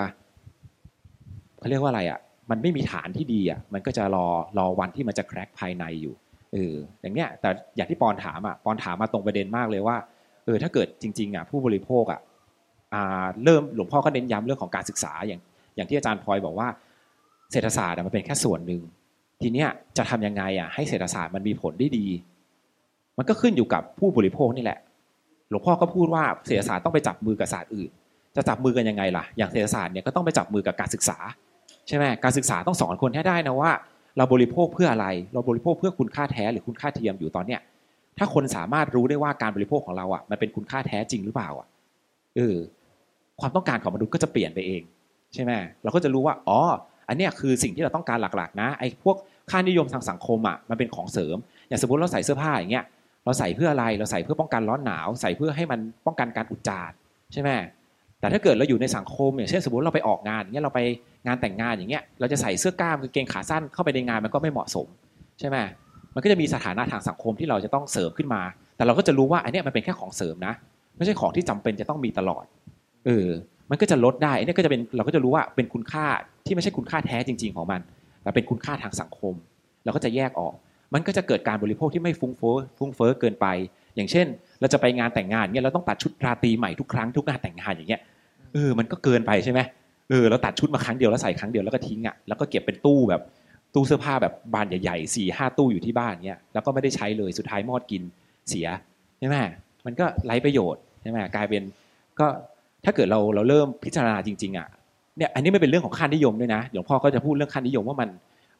Speaker 2: เขาเรียกว่าอะไรอะ มันไม่มีฐานที่ดีอะมันก็จะรอรอวันที่มันจะแคร็กภายในอยู่เอออย่างเนี้ยแต่อย่างที่ปอนถามอะปอนถามมาตรงประเด็นมากเลยว่าเออถ้าเกิดจริงๆอะผู้บริโภคอะอ่าเริ่มหลวงพ่อก็เน้นย้ำเรื่องของการศึกษาอย่างอย่างที่อาจารย์พลอยบอกว่า เศรษฐศาสตร์มันเป็นแค่ส่วนหนึ่งทีเนี้ยจะทำยังไงอะให้เศรษฐศาสตร์มันมีผลได้ดี มันก็ขึ้นอยู่กับผู้บริโภคนี่แหละ หลวงพ่อก็พูดว่าเศรษฐศาสตร์ต้องไปจับมือกับศาสตร์อื่น จะจับมือกันยังไงล่ะ อย่างเศรษฐศาสตร์เนี่ยก็ต้องไปจับมือกับการศึกษา ใช่ไหมการศึกษาต้องสอนคนให้ได้นะว่า เราบริโภคเพื่ออะไร เราบริโภคเพื่อคุณค่าแท้หรือคุณค่าเทียมอยู่ตอนเนี้ยถ้าคนสามารถรู้ได้ว่าการบริโภคของเราอะมันเป็นคุณค่าแท้จริงหรือเปล่าอะเออความต้องการของมนุษย์ก็จะเปลี่ยนไปเอง ใช่ไหมเราก็จะรู้ว่าอ๋ออันเนี้ยคือสิ่งที่เราต้องการหลักๆ นะไอ้พวกค่านิยมทางสังคมอะมันเป็นของเสริม อย่างสมมติเราใส่เสื้อผ้าอย่างเงี้ยเราใส่เพื่ออะไรเราใส่เพื่อป้องกันร้อนหนาว ใส่เพื่อให้มันป้องกันการอุจจารใช่ไหม แต่ถ้าเกิดเราอยู่ในสังคมอย่างเช่นสมมติเราไปออกงานอย่างเงี้ยเราไปงานแต่งงานอย่างเงี้ยเราจะใส่เสื้อกล้ามกางเกงขาสั้นเข้าไปในงานมันก็ไม่เหมาะสมใช่ไหมมันก็จะมีสถานะทางสังคมที่เราจะต้องเสริมขึ้นมา แต่เราก็จะรู้ว่าอันนี้มันเป็นแค่ของเสริมนะ ไม่ใช่ของที่จำเป็นจะต้องมีตลอดเออมันก็จะลดได้อันนี้ก็จะเป็นเราก็จะรู้ว่าเป็นคุณค่าที่ไม่ใช่คุณค่าแท้จริง ๆ ของมันแต่เป็นคุณค่าทางสังคม เราก็จะแยกออก มันก็จะเกิดการบริโภคที่ไม่ฟุ้งเฟ้อฟุ้งเฟ้อเกินไป อย่างเช่น เราจะไปงานแต่งงานเนี่ยเราต้องตัดชุดราตรีใหม่ทุกครั้งทุกงานแต่งงานอย่างเงี้ยเออมันก็เกินไปใช่ไหมเออเราตัดชุดมาครั้งเดียวแล้วใส่ครั้งเดียวแล้วก็ทิ้งอะแล้วก็เก็บเป็นตู้แบบตู้เสื้อผ้าแบบบานใหญ่ๆสี่ห้าตู้อยู่ที่บ้านเนี้ยแล้วก็ไม่ได้ใช้เลยสุดท้ายมอดกินเสียใช่ไหมมันก็ไร้ประโยชน์ใช่ไหมกลายเป็นก็ถ้าเกิดเราเราเริ่มพิจารณาจริงๆอะเนี่ยอันนี้ไม่เป็นเรื่องของค่านิยมด้วยนะหลวงพ่อก็จะพูดเรื่องค่านิยมว่ามัน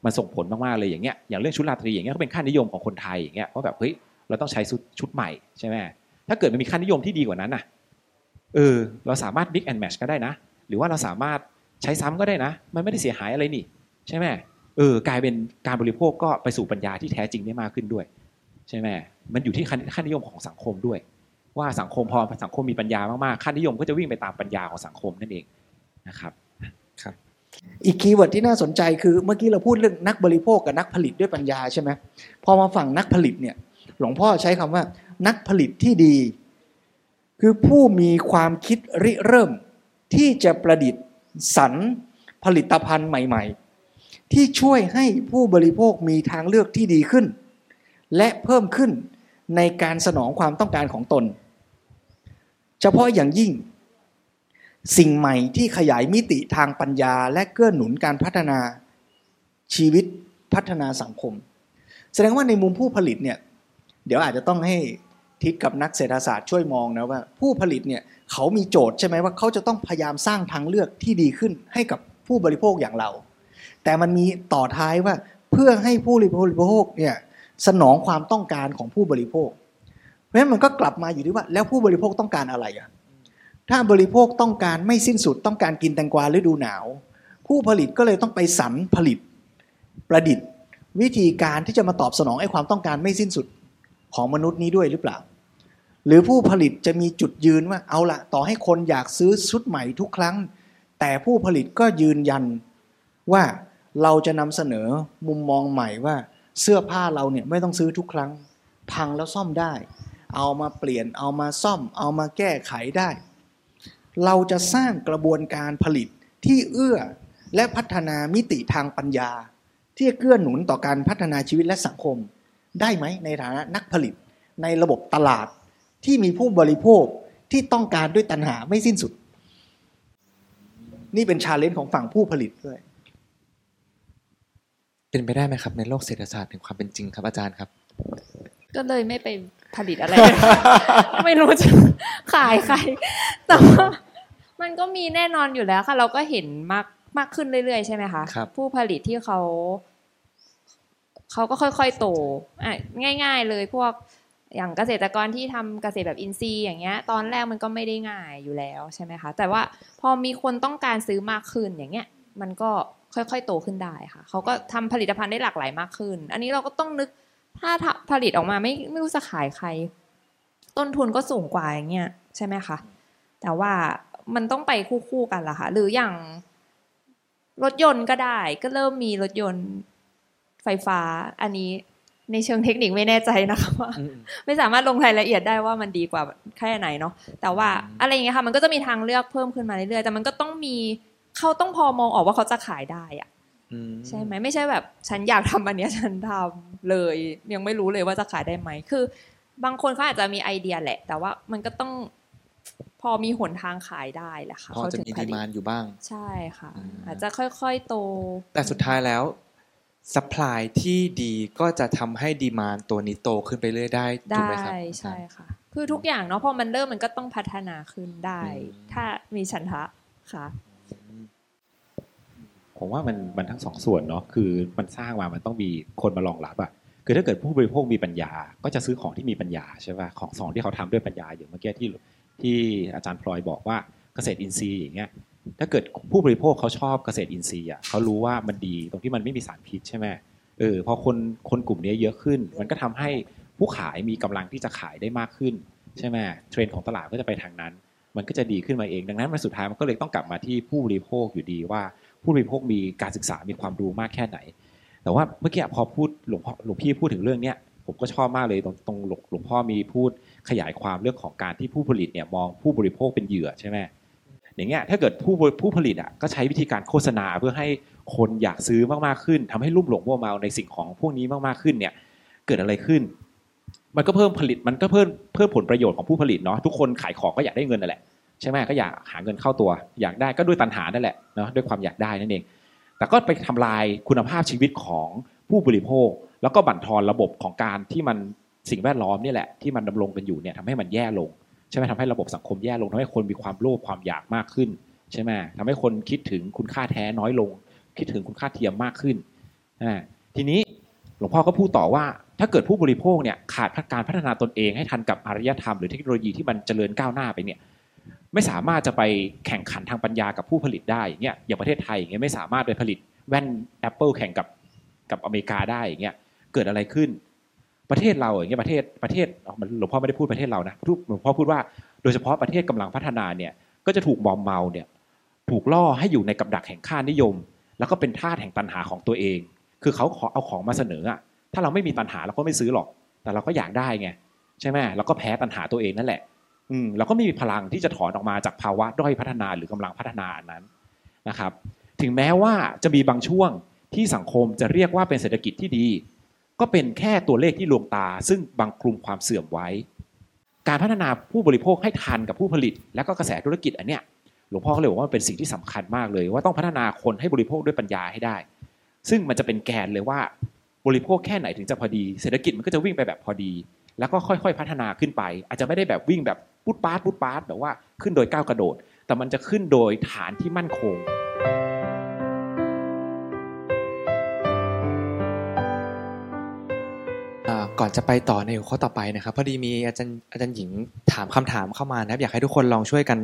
Speaker 2: มันส่งผลมากๆเลยอย่างเงี้ยอย่างเรื่องชุดราตรีอย่างเงี้ยก็เป็นค่านิยมของคนไทยอย่างเงี้ยว่าแบบเฮ้ย เราต้องใช้ชุดชุดใหม่ใช่ไหมถ้าเกิดมันมีค่านิยมที่ดีกว่านั้นน่ะเออเราสามารถ mix and match ก็ได้นะ หรือว่าเราสามารถใช้ซ้ำก็ได้นะ มันไม่ได้เสียหายอะไรนี่ ใช่ไหมเออกลายเป็นการบริโภคก็ไปสู่ปัญญาที่แท้จริงได้มากขึ้นด้วย ใช่ไหมมันอยู่ที่ค่านิยมของสังคมด้วย ว่าสังคมพอสังคมมีปัญญามากๆค่านิยมก็จะวิ่งไปตามปัญญาของสังคมนั่นเองนะครับ
Speaker 1: อีก keyword ที่น่าสนใจคือเมื่อกี้เราพูดเรื่องนักบริโภคกับนักผลิตด้วยปัญญาใช่ไหมพอมาฝั่งนักผลิตเนี่ย หลวงพ่อใช้คำว่า นักผลิตที่ดี คือผู้มีความคิดริเริ่ม ที่จะประดิษฐ์สรรผลิตภัณฑ์ใหม่ ๆ ที่ช่วยให้ผู้บริโภคมีทางเลือกที่ดีขึ้น และเพิ่มขึ้นในการสนองความต้องการของตน เฉพาะอย่างยิ่ง สิ่งใหม่ที่ขยายมิติทางปัญญา และเกื้อหนุนการพัฒนาชีวิตพัฒนาสังคม แสดงว่าในมุมผู้ผลิตเนี่ย เดี๋ยวอาจจะต้องให้ทิศกับนักเศรษฐศาสตร์ช่วยมองนะว่า ผู้ผลิตเนี่ยเขามีโจทย์ใช่ไหมว่าเขาจะต้องพยายามสร้างทางเลือกที่ดีขึ้นให้กับผู้บริโภคอย่างเรา แต่มันมีต่อท้ายว่าเพื่อให้ผู้บริโภคเนี่ยสนองความต้องการของผู้บริโภค เพราะฉะนั้นมันก็กลับมาอยู่ที่ว่า แล้วผู้บริโภคต้องการอะไรอะถ้าบริโภคต้องการไม่สิ้นสุดต้องการกินแตงกวาฤดูหนาว ผู้ผลิตก็เลยต้องไปสรรผลิตประดิษฐ์ วิธีการที่จะมาตอบสนองไอ้ความต้องการไม่สิ้นสุด ของมนุษย์นี้ด้วยหรือเปล่า หรือผู้ผลิตจะมีจุดยืนว่าเอาละต่อให้คนอยากซื้อชุดใหม่ทุกครั้ง แต่ผู้ผลิตก็ยืนยันว่าเราจะนำเสนอมุมมองใหม่ว่าเสื้อผ้าเราเนี่ยไม่ต้องซื้อทุกครั้ง พังแล้วซ่อมได้ เอามาเปลี่ยนเอามาซ่อม เอามาแก้ไขได้ เราจะสร้างกระบวนการผลิตที่เอื้อและพัฒนามิติทางปัญญา ที่จะเกื้อหนุนต่อการพัฒนาชีวิตและสังคม ได้ไหมในฐานะนักผลิตในระบบตลาดที่มีผู้บริโภคที่ต้องการด้วยตัณหาไม่สิ้นสุด นี่เป็นชาเลนจ์ของฝั่งผู้ผลิตด้วย
Speaker 5: เป็นไปได้ไหมครับ ในโลกเศรษฐศาสตร์ถึงความเป็นจริงครับอาจารย์ครับ
Speaker 4: ก็เลยไม่ไปผลิตอะไร ไม่รู้จะขายใคร แต่ว่ามันก็มีแน่นอนอยู่แล้วค่ะ เราก็เห็นมากมากขึ้นเรื่อยๆ ใช่ไหมคะ
Speaker 5: ครับ
Speaker 4: ผู้ผลิตที่เขา เขาก็ค่อยๆโตอะง่าย ๆ เลยพวกอย่างเกษตรกรที่ทำเกษตรแบบอินทรีย์อย่างเงี้ย ตอนแรกมันก็ไม่ได้ง่ายอยู่แล้วใช่ไหมคะ แต่ว่าพอมีคนต้องการซื้อมากขึ้นอย่างเงี้ย มันก็ค่อยๆโตขึ้นได้ค่ะ เขาก็ทำผลิตภัณฑ์ได้หลากหลายมากขึ้น อันนี้เราก็ต้องนึกถ้าผลิตออกมาไม่ไม่รู้จะขายใคร ต้นทุนก็สูงกว่าอย่างเงี้ยใช่ไหมคะ แต่ว่ามันต้องไปคู่ๆกันล่ะค่ะ หรืออย่างรถยนต์ก็ได้ ก็เริ่มมีรถยนต์ ไฟฟ้า อันนี้ในเชิงเทคนิคไม่แน่ใจนะคะว่าไม่สามารถลงรายละเอียดได้ว่ามันดีกว่าแค่ไหนเนาะแต่ว่าอะไรอย่างเงี้ยค่ะมันก็จะมีทางเลือกเพิ่มขึ้นมาเรื่อยๆแต่มันก็ต้องมีเขาต้องพอมองออกว่าเขาจะขายได้อะ
Speaker 5: อืม
Speaker 4: ใช่ไหมไม่ใช่แบบฉันอยากทำอันเนี้ยฉันทำเลย ยังไม่รู้เลยว่าจะขายได้ไหมคือ บางคนเขาอาจจะมีไอเดียแหละ แต่ว่ามันก็ต้องพอมีหนทางขายได้แหละค่ะ
Speaker 5: พอจะ
Speaker 4: เขาถึง
Speaker 5: มี
Speaker 4: ผ
Speaker 5: ดี
Speaker 4: ลิต
Speaker 5: มานอยู่บ้าง
Speaker 4: ใช่ค่ะ
Speaker 5: อืม
Speaker 4: อาจจะค่อยๆโต
Speaker 5: แต่สุดท้ายแล้ว สป라이ที่ดีก็จะทำให้ดีมานตัวนี้โตขึ้นไปเรื่อยได้ถูก
Speaker 4: ได้
Speaker 5: ไหมครับ
Speaker 4: ใช่ค่ะ คือทุกอย่างเนาะพอมันเริ่มมันก็ต้องพัฒนาขึ้นได้
Speaker 5: อืม
Speaker 4: ถ้ามีฉันทะค่ะ
Speaker 2: ผมว่ามันมันทั้งสองส่วนเนาะคือมันสร้างมามันต้องมีคนมารองรับอะคือถ้าเกิดผู้บริโภคมีปัญญา ก็จะซื้อของที่มีปัญญาใช่ป่ะของสองที่เขาทำด้วยปัญญาอย่างเมื่อกี้ที่ที่อาจารย์พลอยบอกว่าเกษตรอินทรีย์อย่างเงี้ย ถ้าเกิดผู้บริโภคเขาชอบเกษตรอินทรีย์อะเขารู้ว่ามันดีตรงที่มันไม่มีสารพิษใช่ไหมเออพอคนคนกลุ่มนี้เยอะขึ้น มันก็ทำให้ผู้ขายมีกำลังที่จะขายได้มากขึ้นใช่ไหมเทรนด์ของตลาดก็จะไปทางนั้น มันก็จะดีขึ้นมาเอง ดังนั้นมันสุดท้ายมันก็เลยต้องกลับมาที่ผู้บริโภคอยู่ดีว่าผู้บริโภคมีการศึกษามีความรู้มากแค่ไหน แต่ว่าเมื่อกี้พอพูดหลวงพ่อหลวงพี่พูดถึงเรื่องเนี้ยผมก็ชอบมากเลยตรงตรงหลวงหลวงพ่อมีพูดขยายความเรื่องของการที่ผู้ผลิตเนี่ยมองผู้บริโภคเป็นเหยื่อใช่ไหม อย่างเงี้ยถ้าเกิดผู้ผู้ผลิตอะก็ใช้วิธีการโฆษณาเพื่อให้คนอยากซื้อมากๆขึ้นทำให้ลุ่มหลงมัวเมาในสิ่งของพวกนี้มากๆขึ้นเนี่ยเกิดอะไรขึ้น มันก็เพิ่มผลิตมันก็เพิ่มเพิ่มผลประโยชน์ของผู้ผลิตเนาะทุกคนขายของก็อยากได้เงินนั่นแหละใช่ไหมก็อยากหาเงินเข้าตัว อยากได้ก็ด้วยตัณหานั่นแหละเนาะด้วยความอยากได้นั่นเอง แต่ก็ไปทำลายคุณภาพชีวิตของผู้บริโภค แล้วก็บั่นทอนระบบของการที่มันสิ่งแวดล้อมนี่แหละที่มันดำรงกันอยู่เนี่ยทำให้มันแย่ลง ใช่ไหมทำให้ระบบสังคมแย่ลงทำให้คนมีความโลภความอยากมากขึ้น ใช่ไหมทำให้คนคิดถึงคุณค่าแท้น้อยลง คิดถึงคุณค่าเทียมมากขึ้นอ่าทีนี้หลวงพ่อก็พูดต่อว่า ถ้าเกิดผู้บริโภคเนี่ยขาดการพัฒนาตนเองให้ทันกับอารยธรรมหรือเทคโนโลยีที่มันเจริญก้าวหน้าไปเนี่ยไม่สามารถจะไปแข่งขันทางปัญญากับผู้ผลิตได้อย่างเงี้ยอย่างประเทศไทยอย่างเงี้ยไม่สามารถไปผลิตแว่น Apple แข่งกับกับอเมริกาได้อย่างเงี้ยเกิดอะไรขึ้น ประเทศเราอย่างเงี้ยประเทศประเทศมันหลวงพ่อไม่ได้พูดประเทศเรานะหลวงพ่อพูดว่าโดยเฉพาะประเทศกำลังพัฒนาเนี่ยก็จะถูกมอมเมาเนี่ยถูกล่อให้อยู่ในกับดักแห่งค่านิยม แล้วก็เป็นทาสแห่งตันหาของตัวเอง คือเขาขอเอาของมาเสนออะถ้าเราไม่มีตันหาเราก็ไม่ซื้อหรอก แต่เราก็อยากได้ไงใช่ไหมเราก็แพ้ตันหาตัวเองนั่นแหละ อืมเราก็ไม่มีพลังที่จะถอนออกมาจากภาวะด้อยพัฒนาหรือกำลังพัฒนานั้นนะครับ ถึงแม้ว่าจะมีบางช่วงที่สังคมจะเรียกว่าเป็นเศรษฐกิจที่ดี ก็เป็นแค่ตัวเลขที่ลวงตา ซึ่งบังคลุมความเสื่อมไว้ การพัฒนาผู้บริโภคให้ทันกับผู้ผลิต และก็กระแสธุรกิจอันเนี้ยหลวงพ่อก็เลยบอกว่ามันเป็นสิ่งที่สำคัญมากเลย ว่าต้องพัฒนาคนให้บริโภคด้วยปัญญาให้ได้ ซึ่งมันจะเป็นแกนเลยว่าบริโภคแค่ไหนถึงจะพอดีเศรษฐกิจมันก็จะวิ่งไปแบบพอดี แล้วก็ค่อยๆ พัฒนาขึ้นไป อาจจะไม่ได้แบบวิ่งแบบปุ๊ดปาดปุ๊ดปาดแบบว่าขึ้นโดยก้าวกระโดด แต่มันจะขึ้นโดยฐานที่มั่นคง
Speaker 5: ก่อนจะไปต่อในหัวข้อต่อไปนะครับ พอดีมีอาจารย์อาจารย์หญิงถามคำถามเข้ามานะครับ อยากให้ทุกคนลองช่วยกัน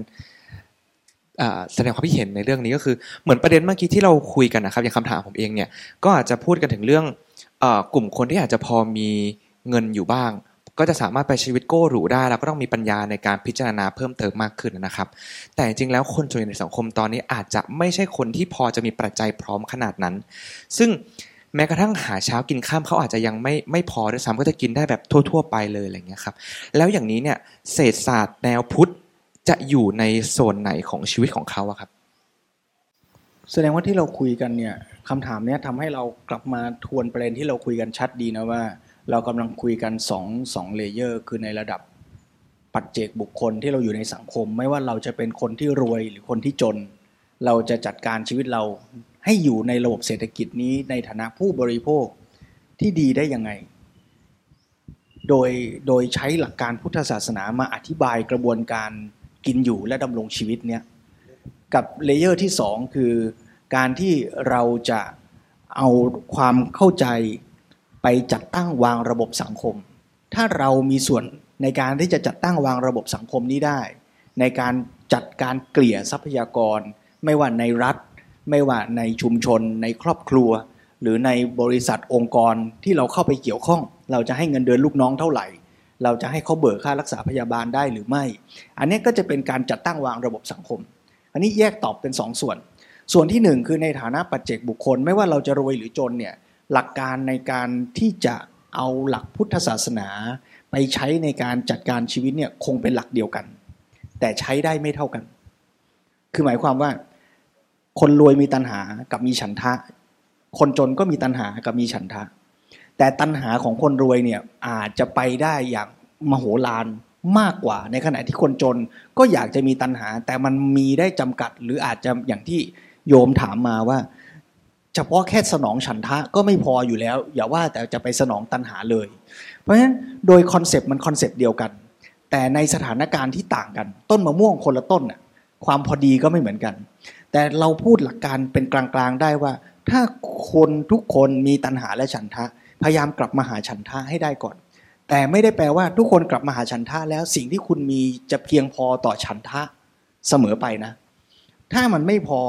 Speaker 5: แสดงความคิดเห็นในเรื่องนี้ก็คือเหมือนประเด็นเมื่อกี้ที่เราคุยกันนะครับ อย่างคำถามผมเองเนี่ยก็อาจจะพูดกันถึงเรื่องอกลุ่มคนที่อาจจะพอมีเงินอยู่บ้าง ก็จะสามารถไปชีวิตโก้หรูได้ แล้วก็ต้องมีปัญญาในการพิจารณาเพิ่มเติมมากขึ้นนะครับ แต่จริงๆแล้วคนส่วนใหญ่ในสังคมตอนนี้อาจจะไม่ใช่คนที่พอจะมีปัจจัยพร้อมขนาดนั้น ซึ่ง แม้กระทั่งหาเช้ากินข้ามเขาอาจจะยังไม่ไม่พอด้วยซ้ำก็จะกินได้แบบทั่ว ๆ ไปเลยอะไรเงี้ยครับแล้วอย่างนี้เนี่ยเศรษฐศาสตร์แนวพุทธจะอยู่ในโซนไหนของชีวิตของเขาอะครับ
Speaker 1: แสดงว่าที่เราคุยกันเนี่ยคำถามเนี้ยทำให้เรากลับมาทวนประเด็นที่เราคุยกันชัดดีนะว่า เรากำลังคุยกันสองสองเลเยอร์ คือในระดับปัจเจกบุคคลที่เราอยู่ในสังคม ไม่ว่าเราจะเป็นคนที่รวยหรือคนที่จน เราจะจัดการชีวิตเรา ให้อยู่ในระบบเศรษฐกิจนี้ในฐานะผู้บริโภคที่ดีได้ยังไง โดยโดยใช้หลักการพุทธศาสนามาอธิบายกระบวนการกินอยู่และดำรงชีวิตเนี่ยกับเลเยอร์ที่สองคือการที่เราจะเอาความเข้าใจไปจัดตั้งวางระบบสังคม ถ้าเรามีส่วนในการที่จะจัดตั้งวางระบบสังคมนี้ได้ ในการจัดการเกลี่ยทรัพยากร ไม่ว่าในรัฐ ไม่ว่าในชุมชน ในครอบครัว หรือในบริษัทองค์กรที่เราเข้าไปเกี่ยวข้อง เราจะให้เงินเดือนลูกน้องเท่าไหร่ เราจะให้เขาเบิกค่ารักษาพยาบาลได้หรือไม่ อันนี้ก็จะเป็นการจัดตั้งวางระบบสังคม อันนี้แยกตอบเป็นสองส่วน ส่วนที่หนึ่งคือในฐานะปัจเจกบุคคล ไม่ว่าเราจะรวยหรือจนเนี่ยหลักการในการที่จะเอาหลักพุทธศาสนา ไปใช้ในการจัดการชีวิตเนี่ยคงเป็นหลักเดียวกัน แต่ใช้ได้ไม่เท่ากัน คือหมายความว่า คนรวยมีตัณหากับมีฉันทะ คนจนก็มีตัณหากับมีฉันทะ แต่ตัณหาของคนรวยเนี่ยอาจจะไปได้อย่างมโหฬารมากกว่า ในขณะที่คนจนก็อยากจะมีตัณหา แต่มันมีได้จำกัด หรืออาจจะอย่างที่โยมถามมาว่า เฉพาะแค่สนองฉันทะก็ไม่พออยู่แล้ว อย่าว่าแต่จะไปสนองตัณหาเลย เพราะฉะนั้นโดย concept มัน concept เดียวกัน แต่ในสถานการณ์ที่ต่างกัน ต้นมะม่วงคนละต้นน่ะความพอดีก็ไม่เหมือนกัน แต่เราพูดหลักการเป็นกลางๆได้ว่า ถ้าคนทุกคนมีตัณหาและฉันทะ พยายามกลับมาหาฉันทะให้ได้ก่อน แต่ไม่ได้แปลว่าทุกคนกลับมาหาฉันทะแล้วสิ่งที่คุณมีจะเพียงพอต่อฉันทะเสมอไปนะ ถ้ามันไม่พอ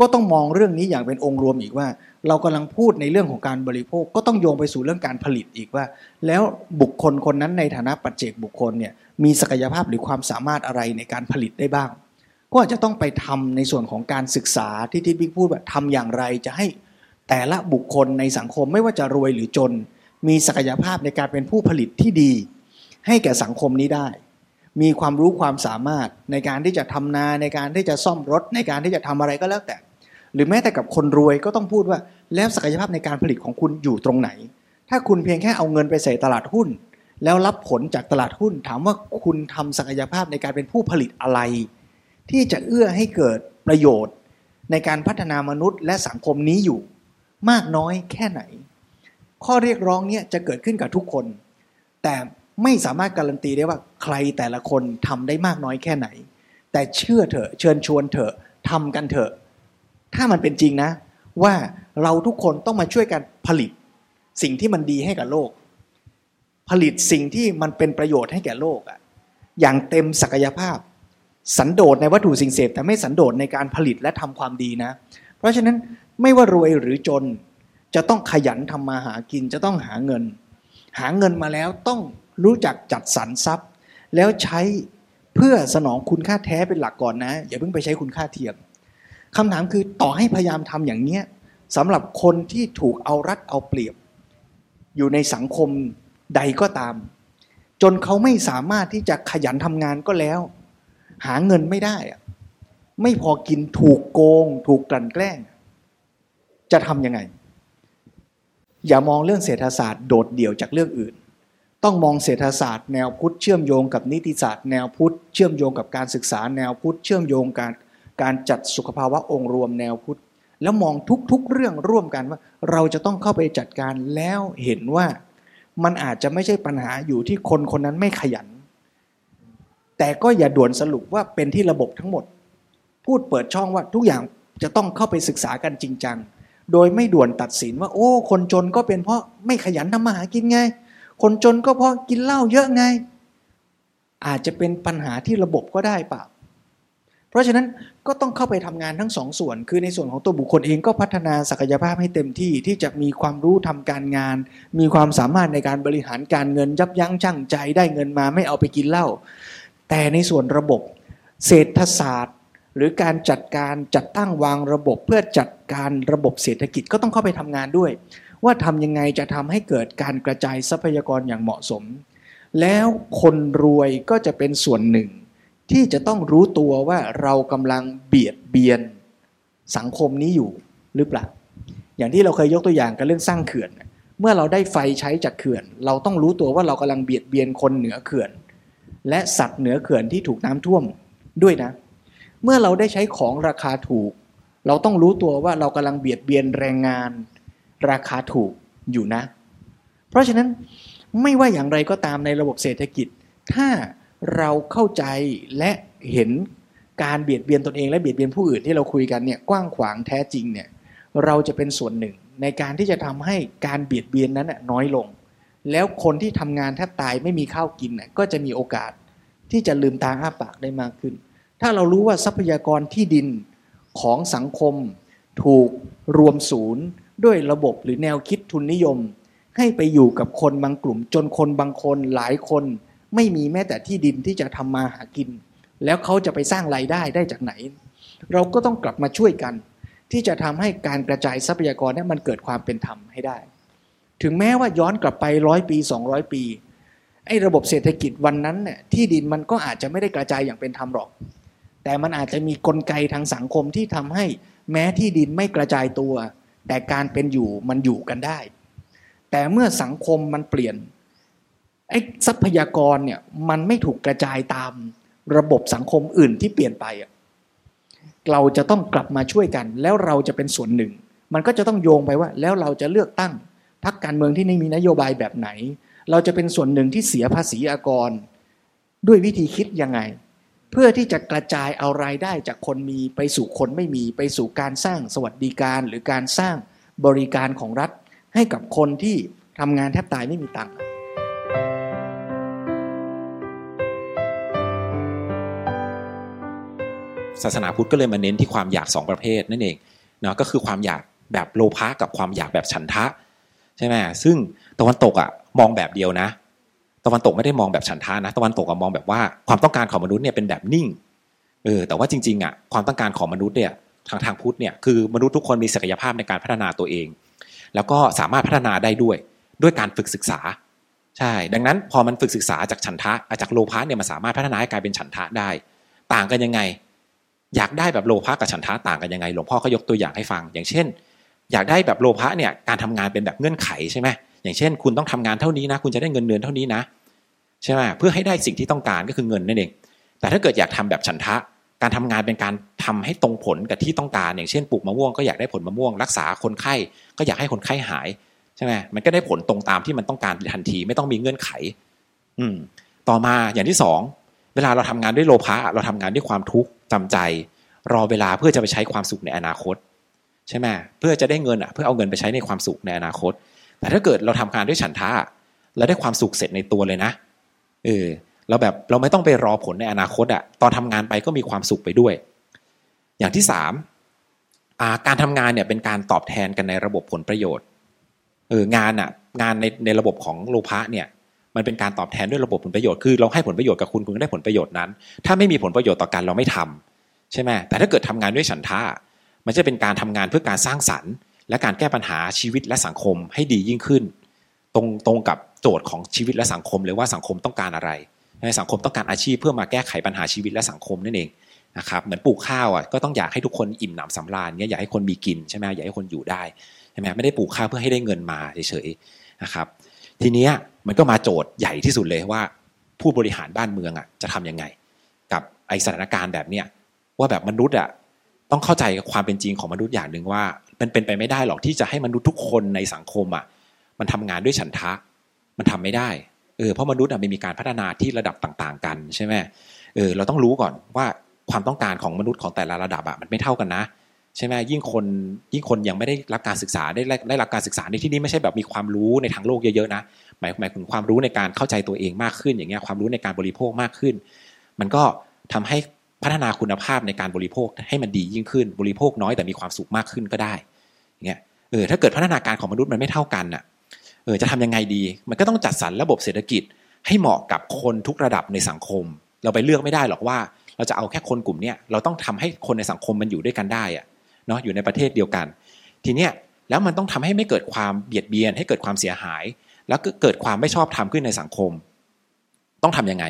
Speaker 1: ก็ต้องมองเรื่องนี้อย่างเป็นองค์รวมอีกว่า เรากำลังพูดในเรื่องของการบริโภคก็ต้องโยงไปสู่เรื่องการผลิตอีกว่า แล้วบุคคลคนนั้นในฐานะปัจเจกบุคคลเนี่ยมีศักยภาพหรือความสามารถอะไรในการผลิตได้บ้าง ก็อาจจะต้องไปทำในส่วนของการศึกษาที่ที่บิ๊กพูดว่าทำอย่างไร จะให้แต่ละบุคคลในสังคมไม่ว่าจะรวยหรือจน มีศักยภาพในการเป็นผู้ผลิตที่ดี ให้แก่สังคมนี้ได้ มีความรู้ความสามารถในการที่จะทำนาในการที่จะซ่อมรถ ในการที่จะทำอะไรก็แล้วแต่ หรือแม้แต่กับคนรวยก็ต้องพูดว่า แล้วศักยภาพในการผลิตของคุณอยู่ตรงไหน ถ้าคุณเพียงแค่เอาเงินไปใส่ตลาดหุ้น แล้วรับผลจากตลาดหุ้น ถามว่าคุณทำศักยภาพในการเป็นผู้ผลิตอะไร ที่จะเอื้อให้เกิดประโยชน์ ในการพัฒนามนุษย์และสังคมนี้อยู่ มากน้อยแค่ไหน ข้อเรียกร้องเนี้ยจะเกิดขึ้นกับทุกคน แต่ไม่สามารถการันตีได้ว่าใครแต่ละคนทำได้มากน้อยแค่ไหน แต่เชื่อเถอะเชิญชวนเถอะทำกันเถอะ ถ้ามันเป็นจริงนะ ว่าเราทุกคนต้องมาช่วยกันผลิต สิ่งที่มันดีให้กับโลก ผลิตสิ่งที่มันเป็นประโยชน์ให้แก่โลกอะอย่างเต็มศักยภาพ สันโดษในวัตถุสิ่งเสพแต่ไม่สันโดษในการผลิตและทำความดีนะ เพราะฉะนั้นไม่ว่ารวยหรือจนจะต้องขยันทำมาหากินจะต้องหาเงิน หาเงินมาแล้วต้องรู้จักจัดสรรทรัพย์ แล้วใช้เพื่อสนองคุณค่าแท้เป็นหลักก่อนนะ อย่าเพิ่งไปใช้คุณค่าเทียมคำถามคือต่อให้พยายามทำอย่างเนี้ยสำหรับคนที่ถูกเอารัดเอาเปรียบ อยู่ในสังคมใดก็ตาม จนเขาไม่สามารถที่จะขยันทำงานก็แล้ว หาเงินไม่ได้อะไม่พอกินถูกโกง ถูกกลั่นแกล้ง จะทำยังไง อย่ามองเรื่องเศรษฐศาสตร์โดดเดี่ยวจากเรื่องอื่น ต้องมองเศรษฐศาสตร์แนวพุทธเชื่อมโยงกับนิติศาสตร์แนวพุทธเชื่อมโยงกับการศึกษาแนวพุทธเชื่อมโยงการการจัดสุขภาวะองค์รวมแนวพุทธแล้วมองทุกๆเรื่องร่วมกันว่า เราจะต้องเข้าไปจัดการแล้วเห็นว่ามันอาจจะไม่ใช่ปัญหาอยู่ที่คนคนนั้นไม่ขยัน แต่ก็อย่าด่วนสรุปว่าเป็นที่ระบบทั้งหมด พูดเปิดช่องว่าทุกอย่างจะต้องเข้าไปศึกษากันจริงจัง โดยไม่ด่วนตัดสินว่า โอ้ คนจนก็เป็นเพราะไม่ขยันทำมาหากินไง คนจนก็เพราะกินเหล้าเยอะไง อาจจะเป็นปัญหาที่ระบบก็ได้ปล่าเพราะฉะนั้นก็ต้องเข้าไปทำงานทั้งสองส่วน คือในส่วนของตัวบุคคลเองก็พัฒนาศักยภาพให้เต็มที่ที่จะมีความรู้ทำการงาน มีความสามารถในการบริหารการเงินยับยั้งชั่งใจได้เงินมาไม่เอาไปกินเหล้า แต่ในส่วนระบบเศรษฐศาสตร์ หรือการจัดการจัดตั้งวางระบบเพื่อจัดการระบบเศรษฐกิจก็ต้องเข้าไปทำงานด้วย ว่าทำยังไงจะทำให้เกิดการกระจายทรัพยากรอย่างเหมาะสม แล้วคนรวยก็จะเป็นส่วนหนึ่ง ที่จะต้องรู้ตัวว่าเรากำลังเบียดเบียนสังคมนี้อยู่หรือเปล่า อย่างที่เราเคยยกตัวอย่างกันเรื่องสร้างเขื่อน เมื่อเราได้ไฟใช้จากเขื่อน เราต้องรู้ตัวว่าเรากำลังเบียดเบียนคนเหนือเขื่อน และสัตว์เหนือเขื่อนที่ถูกน้ำท่วมด้วยนะ เมื่อเราได้ใช้ของราคาถูก เราต้องรู้ตัวว่าเรากำลังเบียดเบียนแรงงาน ราคาถูกอยู่นะ เพราะฉะนั้นไม่ว่าอย่างไรก็ตามในระบบเศรษฐกิจ ถ้าเราเข้าใจและเห็นการเบียดเบียนตนเองและเบียดเบียนผู้อื่นที่เราคุยกันเนี่ยกว้างขวางแท้จริงเนี่ยเราจะเป็นส่วนหนึ่งในการที่จะทำให้การเบียดเบียนนั้นน้อยลง แล้วคนที่ทำงานแทบตายไม่มีข้าวกินก็จะมีโอกาสที่จะลืมตาอ้าปากได้มากขึ้น ถ้าเรารู้ว่าทรัพยากรที่ดินของสังคม ถูกรวมศูนย์ ด้วยระบบหรือแนวคิดทุนนิยม ให้ไปอยู่กับคนบางกลุ่ม จนคนบางคนหลายคน ไม่มีแม้แต่ที่ดินที่จะทำมาหากิน แล้วเขาจะไปสร้างรายได้ได้จากไหน เราก็ต้องกลับมาช่วยกัน ที่จะทำให้การกระจายทรัพยากรนี้มันเกิดความเป็นธรรมให้ได้ ถึงแม้ว่าย้อนกลับไปร้อยปี 200 ปีไอ้ระบบเศรษฐกิจวันนั้นเนี่ยที่ดินมันก็อาจจะไม่ได้กระจายอย่างเป็นธรรมหรอก แต่มันอาจจะมีกลไกทางสังคมที่ทำให้แม้ที่ดินไม่กระจายตัว แต่การเป็นอยู่มันอยู่กันได้ แต่เมื่อสังคมมันเปลี่ยนไอ้ทรัพยากรเนี่ยมันไม่ถูกกระจายตามระบบสังคมอื่นที่เปลี่ยนไปอะเราจะต้องกลับมาช่วยกัน แล้วเราจะเป็นส่วนหนึ่ง มันก็จะต้องโยงไปว่า แล้วเราจะเลือกตั้ง พรรคการเมืองที่ไม่มีนโยบายแบบไหน เราจะเป็นส่วนหนึ่งที่เสียภาษีอากร ด้วยวิธีคิดยังไง เพื่อที่จะกระจายเอารายได้จากคนมีไปสู่คนไม่มีไปสู่การสร้างสวัสดิการหรือการสร้างบริการของรัฐ ให้กับคนที่ทำงานแทบตายไม่มีตังค์
Speaker 2: ศาสนาพุทธก็เลยมาเน้นที่ความอยากสองประเภทนั่นเองนะก็คือความอยากแบบโลภะกับความอยากแบบฉันทะ ใช่ไหมซึ่งตะวันตกอะมองแบบเดียวนะ ตะวันตกไม่ได้มองแบบฉันทานะ ตะวันตกอะมองแบบว่าความต้องการของมนุษย์เนี่ยเป็นแบบนิ่งเออแต่ว่าจริงๆอะความต้องการของมนุษย์เนี่ยทางทางพุทธเนี่ยคือมนุษย์ทุกคนมีศักยภาพในการพัฒนาตัวเอง แล้วก็สามารถพัฒนาได้ด้วยด้วยการฝึกศึกษาใช่ ดังนั้นพอมันฝึกศึกษาจากฉันทะจากโลภะเนี่ยมันสามารถพัฒนาให้กลายเป็นฉันทะได้ ต่างกันยังไง อยากได้แบบโลภะกับฉันทะต่างกันยังไง หลวงพ่อเขายกตัวอย่างให้ฟัง อย่างเช่น อยากได้แบบโลภะเนี่ยการทำงานเป็นแบบเงื่อนไขใช่ไหมอย่างเช่น คุณต้องทำงานเท่านี้นะ คุณจะได้เงินเดือนเท่านี้นะใช่ไหมเพื่อให้ได้สิ่งที่ต้องการก็คือเงินนั่นเอง แต่ถ้าเกิดอยากทำแบบฉันทะ การทำงานเป็นการทำให้ตรงผลกับที่ต้องการ อย่างเช่นปลูกมะม่วงก็อยากได้ผลมะม่วง รักษาคนไข้ก็อยากให้คนไข้หายใช่ไหมมันก็ได้ผลตรงตามที่มันต้องการทันที ไม่ต้องมีเงื่อนไข อืม ต่อมาอย่างที่สองเวลาเราทำงานด้วยโลภะเราทำงานด้วยความทุกข์จำใจ รอเวลาเพื่อจะไปใช้ความสุขในอนาคต ใช่ไหมเพื่อจะได้เงินอะเพื่อเอาเงินไปใช้ในความสุขในอนาคต แต่ถ้าเกิดเราทำงานด้วยฉันทะเราได้ความสุขเสร็จในตัวเลยนะเออเราแบบเราไม่ต้องไปรอผลในอนาคตอะตอนทำงานไปก็มีความสุขไปด้วย อย่างที่สามการทำงานเนี่ยเป็นการตอบแทนกันในระบบผลประโยชน์เอองานอะงานในในระบบของโลภะเนี่ยมันเป็นการตอบแทนด้วยระบบผลประโยชน์ คือเราให้ผลประโยชน์กับคุณคุณก็ได้ผลประโยชน์นั้น ถ้าไม่มีผลประโยชน์ต่อกันเราไม่ทำใช่ไหมแต่ถ้าเกิดทำงานด้วยฉันทะ มันจะเป็นการทำงานเพื่อการสร้างสรรค์ และการแก้ปัญหาชีวิตและสังคมให้ดียิ่งขึ้น ตรงตรงกับโจทย์ของชีวิตและสังคมเลยว่าสังคมต้องการอะไรในสังคมต้องการอาชีพเพื่อมาแก้ไขปัญหาชีวิตและสังคมนั่นเองนะครับเหมือนปลูกข้าวอะก็ต้องอยากให้ทุกคนอิ่มหนำสำราญเงี้ยอยากให้คนมีกินใช่ไหมอยากให้คนอยู่ได้ใช่ไหมไม่ได้ปลูกข้าวเพื่อให้ได้เงินมาเฉยๆนะครับ ทีเนี้ยมันก็มาโจทย์ใหญ่ที่สุดเลยว่า ผู้บริหารบ้านเมืองอะจะทํำยังไง กับไอสถานการณ์แบบเนี้ยว่าแบบมนุษย์อะ ต้องเข้าใจความเป็นจริงของมนุษย์อย่างหนึ่งว่า มันเป็นไปไม่ได้หรอกที่จะให้มนุษย์ทุกคนในสังคมอะ มันทำงานด้วยฉันทะ มันทำไม่ได้เออเพราะมนุษย์อะมันมีการพัฒนาที่ระดับต่างๆ กันใช่ไหมเออเราต้องรู้ก่อนว่าความต้องการของมนุษย์ของแต่ละระดับอะมันไม่เท่ากันนะใช่ไหมยิ่งคนยิ่งคนยังไม่ได้รับการศึกษาได้ได้รับการศึกษาในที่นี้ไม่ใช่แบบมีความรู้ในทางโลกเยอะๆนะหมายหมายถึงความรู้ในการเข้าใจตัวเองมากขึ้นอย่างเงี้ยความรู้ในการบริโภคมากขึ้น มันก็ทำให้ พัฒนาคุณภาพในการบริโภคให้มันดียิ่งขึ้น บริโภคน้อยแต่มีความสุขมากขึ้นก็ได้อย่างเงี้ยเออถ้าเกิดพัฒนาการของมนุษย์มันไม่เท่ากันอะเออจะทำยังไงดี มันก็ต้องจัดสรรระบบเศรษฐกิจ ให้เหมาะกับคนทุกระดับในสังคม เราไปเลือกไม่ได้หรอกว่า เราจะเอาแค่คนกลุ่มเนี้ยเราต้องทำให้คนในสังคมมันอยู่ด้วยกันได้อะเนาะอยู่ในประเทศเดียวกัน ทีเนี้ยแล้วมันต้องทำให้ไม่เกิดความเบียดเบียน ให้เกิดความเสียหาย แล้วก็เกิดความไม่ชอบธรรมขึ้นในสังคม ต้องทํำยังไง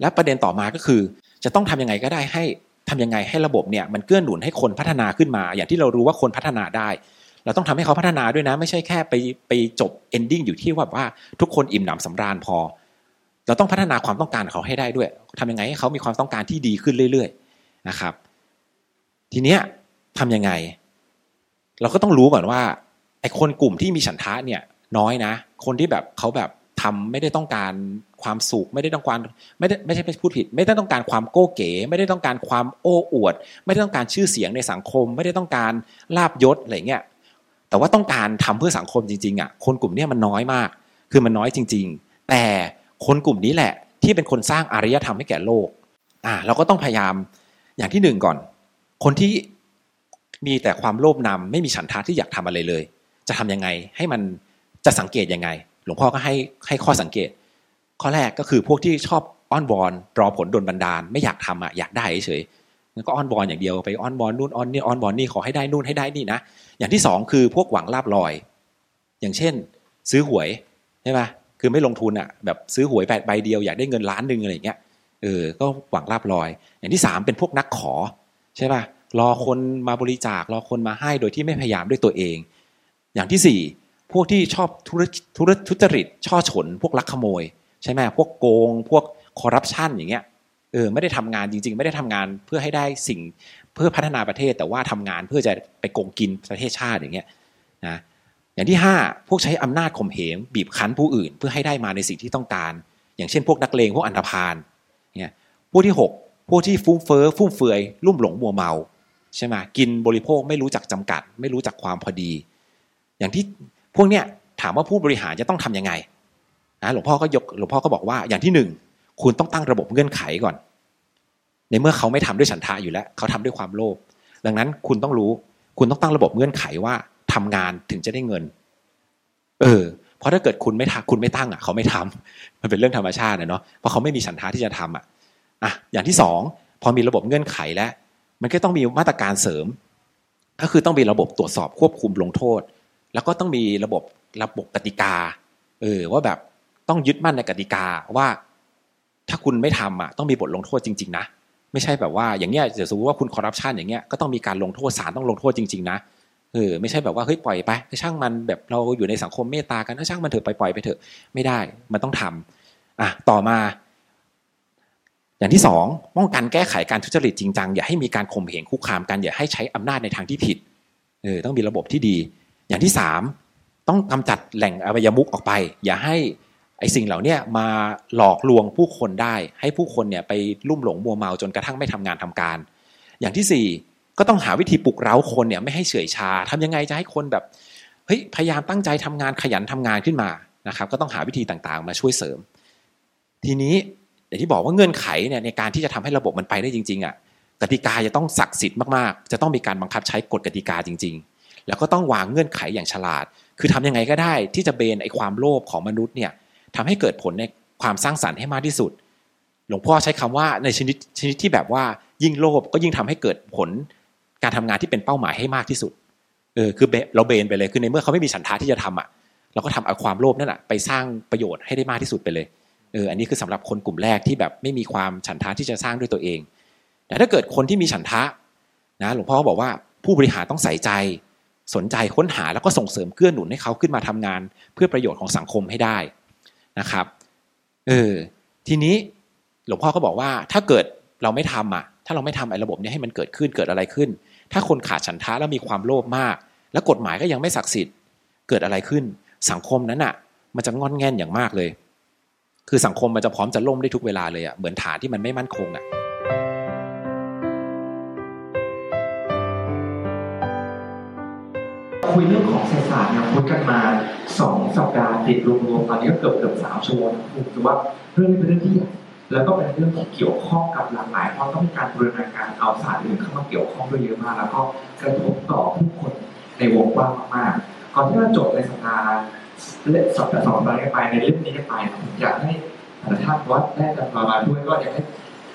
Speaker 2: และประเด็นต่อมาก็คือ จะต้องทำยังไงก็ได้ให้ทำยังไงให้ระบบเนี่ยมันเกื้อหนุนให้คนพัฒนาขึ้นมา อย่างที่เรารู้ว่าคนพัฒนาได้ เราต้องทำให้เขาพัฒนาด้วยนะ ไม่ใช่แค่ไปไปจบเอนดิ้งอยู่ที่ว่าว่าทุกคนอิ่มหนำสำราญพอ เราต้องพัฒนาความต้องการเขาให้ได้ด้วยทำยังไงให้เขามีความต้องการที่ดีขึ้นเรื่อย ๆ นะครับ ทีเนี้ยทํำยังไง เราก็ต้องรู้ก่อนว่าไอ้คนกลุ่มที่มีฉันทะเนี่ยน้อยนะ คนที่แบบเขาแบบทำไม่ได้ต้องการ ความสุข ไม่ได้ต้องการไม่ได้ไม่ใช่พูดผิด ไม่ได้ต้องการความโก้เก๋ ไม่ได้ต้องการความโอ้อวด ไม่ได้ต้องการชื่อเสียงในสังคม ไม่ได้ต้องการลาบยศอะไรเงี้ยแต่ว่าต้องการทำเพื่อสังคมจริงๆอะคนกลุ่มนี้มันน้อยมาก คือมันน้อยจริง ๆ แต่คนกลุ่มนี้แหละ ที่เป็นคนสร้างอารยธรรมให้แก่โลกอ่าเราก็ต้องพยายามอย่างที่หนึ่งก่อน คนที่มีแต่ความโลภนำไม่มีฉันทะที่อยากทำอะไรเลย จะทำยังไงให้มันจะสังเกตยังไง หลวงพ่อก็ให้ให้ข้อสังเกต ข้อแรกก็คือพวกที่ชอบอ้อนวอนรอผลโดนบันดาล ไม่อยากทำอะอยากได้เฉยก็อ้อนวอนอย่างเดียวไปอ้อนวอนนู่นอ้อนนี่อ้อนวอนนี่ขอให้ได้นู่นให้ได้นี่นะอย่างที่สองคือพวกหวังลาบลอย อย่างเช่น ซื้อหวยใช่ไหมคือไม่ลงทุนอะแบบซื้อหวยแปดใบเดียวอยากได้เงินล้านหนึ่งอะไรอย่างเงี้ยเออก็หวังลาบลอย อย่างที่สามเป็นพวกนักขอใช่ป่ะรอคนมาบริจาครอคนมาให้โดยที่ไม่พยายามด้วยตัวเอง อย่างที่สี่พวกที่ชอบธุรธุรทุจริตช่อฉน พวกลักขโมย ใช่ไหมพวกโกง พวกคอร์รัปชันอย่างเงี้ยเออไม่ได้ทำงานจริง ๆ ไม่ได้ทำงานเพื่อให้ได้สิ่งเพื่อพัฒนาประเทศ แต่ว่าทำงานเพื่อจะไปโกงกินประเทศชาติอย่างเงี้ยนะอย่างที่ห้าพวกใช้อำนาจข่มเหงบีบคั้นผู้อื่น เพื่อให้ได้มาในสิ่งที่ต้องการ อย่างเช่น พวกนักเลงพวกอันธพาลเนี่ยพวกที่หกพวกที่ฟุ้งเฟ้อฟุ่มเฟือยลุ่มหลงมัวเมาใช่ไหมกินบริโภคไม่รู้จักจำกัด ไม่รู้จักความพอดี อย่างที่พวกเนี้ยถามว่าผู้บริหารจะต้องทํำยังไง นะหลวงพ่อก็ยกหลวงพ่อก็บอกว่าอย่างที่หนึ่งคุณต้องตั้งระบบเงื่อนไขก่อน ในเมื่อเขาไม่ทำด้วยฉันทะอยู่แล้วเขาทำด้วยความโลภดังนั้นคุณต้องรู้ คุณต้องตั้งระบบเงื่อนไขว่าทำงานถึงจะได้เงิน เออ เพราะถ้าเกิดคุณไม่ทคุณไม่ตั้งอะ เขาไม่ทำมันเป็นเรื่องธรรมชาติเนาะเพราะเขาไม่มีฉันทะที่จะทำอะอะอย่างที่สองพอมีระบบเงื่อนไขแล้วมันก็ต้องมีมาตรการเสริม ก็คือต้องมีระบบตรวจสอบควบคุมลงโทษ แล้วก็ต้องมีระบบระบบกติกาเออว่าแบบ ต้องยึดมั่นในกติกาว่า ถ้าคุณไม่ทำอะต้องมีบทลงโทษจริง ๆ นะ ไม่ใช่แบบว่าอย่างเงี้ยเดี๋ยวสมมติว่าคุณคอร์รัปชันอย่างเงี้ยก็ต้องมีการลงโทษศาลต้องลงโทษจริงๆนะเออไม่ใช่แบบว่าเฮ้ยปล่อยไปช่างมันแบบเราอยู่ในสังคมเมตตากันช่างมันเถอะปล่อยไปเถอะไม่ได้มันต้องทำอะต่อมา อย่างที่สองป้องกันแก้ไขการทุจริตจริงจังอย่าให้มีการข่มเหงคุกคามกันอย่าให้ใช้อำนาจในทางที่ผิดเออต้องมีระบบที่ดี อย่างที่สามต้องกำจัดแหล่งอบายมุกออกไป อย่าให้ อสิ่งเหล่านี้มาหลอกลวงผู้คนได้ ให้ผู้คนเนี่ยไปลุ่มหลงมัวเมาจนกระทั่งไม่ทำงานทำการ อย่างที่สี่ก็ต้องหาวิธีปลุกเร้าคนเนี่ยไม่ให้เฉื่อยชาทำยังไงจะให้คนแบบเฮ้ยพยายามตั้งใจทำงานขยันทำงานขึ้นมานะครับ ก็ต้องหาวิธีต่างๆ มาช่วยเสริม ทีนี้อย่างที่บอกว่าเงื่อนไขเนี่ยในการที่จะทำให้ระบบมันไปได้จริงๆอะกติกาจะต้องศักดิ์สิทธิ์มากๆ จะต้องมีการบังคับใช้กฎกติกาจริง ๆ แล้วก็ต้องวางเงื่อนไขอย่างฉลาด คือทำยังไงก็ได้ที่จะเบนไอความโลภของมนุษย์เนี่ย ทำให้เกิดผลในความสร้างสรรค์ให้มากที่สุด หลวงพ่อใช้คำว่าในชนิดชนิดที่แบบว่ายิ่งโลภก็ยิ่งทำให้เกิดผลการทำงานที่เป็นเป้าหมายให้มากที่สุดเออคือเราเบนไปเลยคือในเมื่อเขาไม่มีฉันทาที่จะทำอะเราก็ทำเอาความโลภนั่นแหะไปสร้างประโยชน์ให้ได้มากที่สุดไปเลยเอออันนี้คือสำหรับคนกลุ่มแรกที่แบบไม่มีความฉันทะที่จะสร้างด้วยตัวเอง แต่ถ้าเกิดคนที่มีฉันทะนะหลวงพ่อบอกว่าผู้บริหารต้องใส่ใจ สนใจค้นหาแล้วก็ส่งเสริมเกื้อหนุนให้เขาขึ้นมาทำงาน เพื่อประโยชน์ของสังคมให้ได้ นะครับเออทีนี้หลวงพ่อก็บอกว่าถ้าเกิดเราไม่ทำอะ ถ้าเราไม่ทำไอ้ระบบนี้ให้มันเกิดขึ้นเกิดอะไรขึ้น ถ้าคนขาดฉันทะแล้วมีความโลภมาก แล้วกฎหมายก็ยังไม่ศักดิ์สิทธิ์เกิดอะไรขึ้น สังคมนั้นอะ มันจะงอนแง่นอย่างมากเลย คือสังคมมันจะพร้อมจะล่มได้ทุกเวลาเลยอะเหมือนฐานที่มันไม่มั่นคงอะ
Speaker 1: คุยเรื่องของเศรษฐศาสตร์เนี่ยพูดกันมาสองสัปดาห์ติดรวมๆตอนนี้ก็เกือบเกือบสามชั่วโมงผมถือว่าเรื่องนี้เป็นเรื่องที่ใหญ่แล้วก็เป็นเรื่องที่เกี่ยวข้องกับหลากหลายเพราะต้องมีการบูรณาการเอาศาสตร์อื่นเข้ามาเกี่ยวข้องด้วยเยอะมากแล้วก็กระทบต่อผู้คนในวงกว้างมากๆก่อนที่เราจบในสัปดาห์เล่สัปดาห์สองสัปดาห์นี้ไปในเล่มนี้ไปผมอยากให้ท่านวัดได้จะมามาด้วยก็อยากให้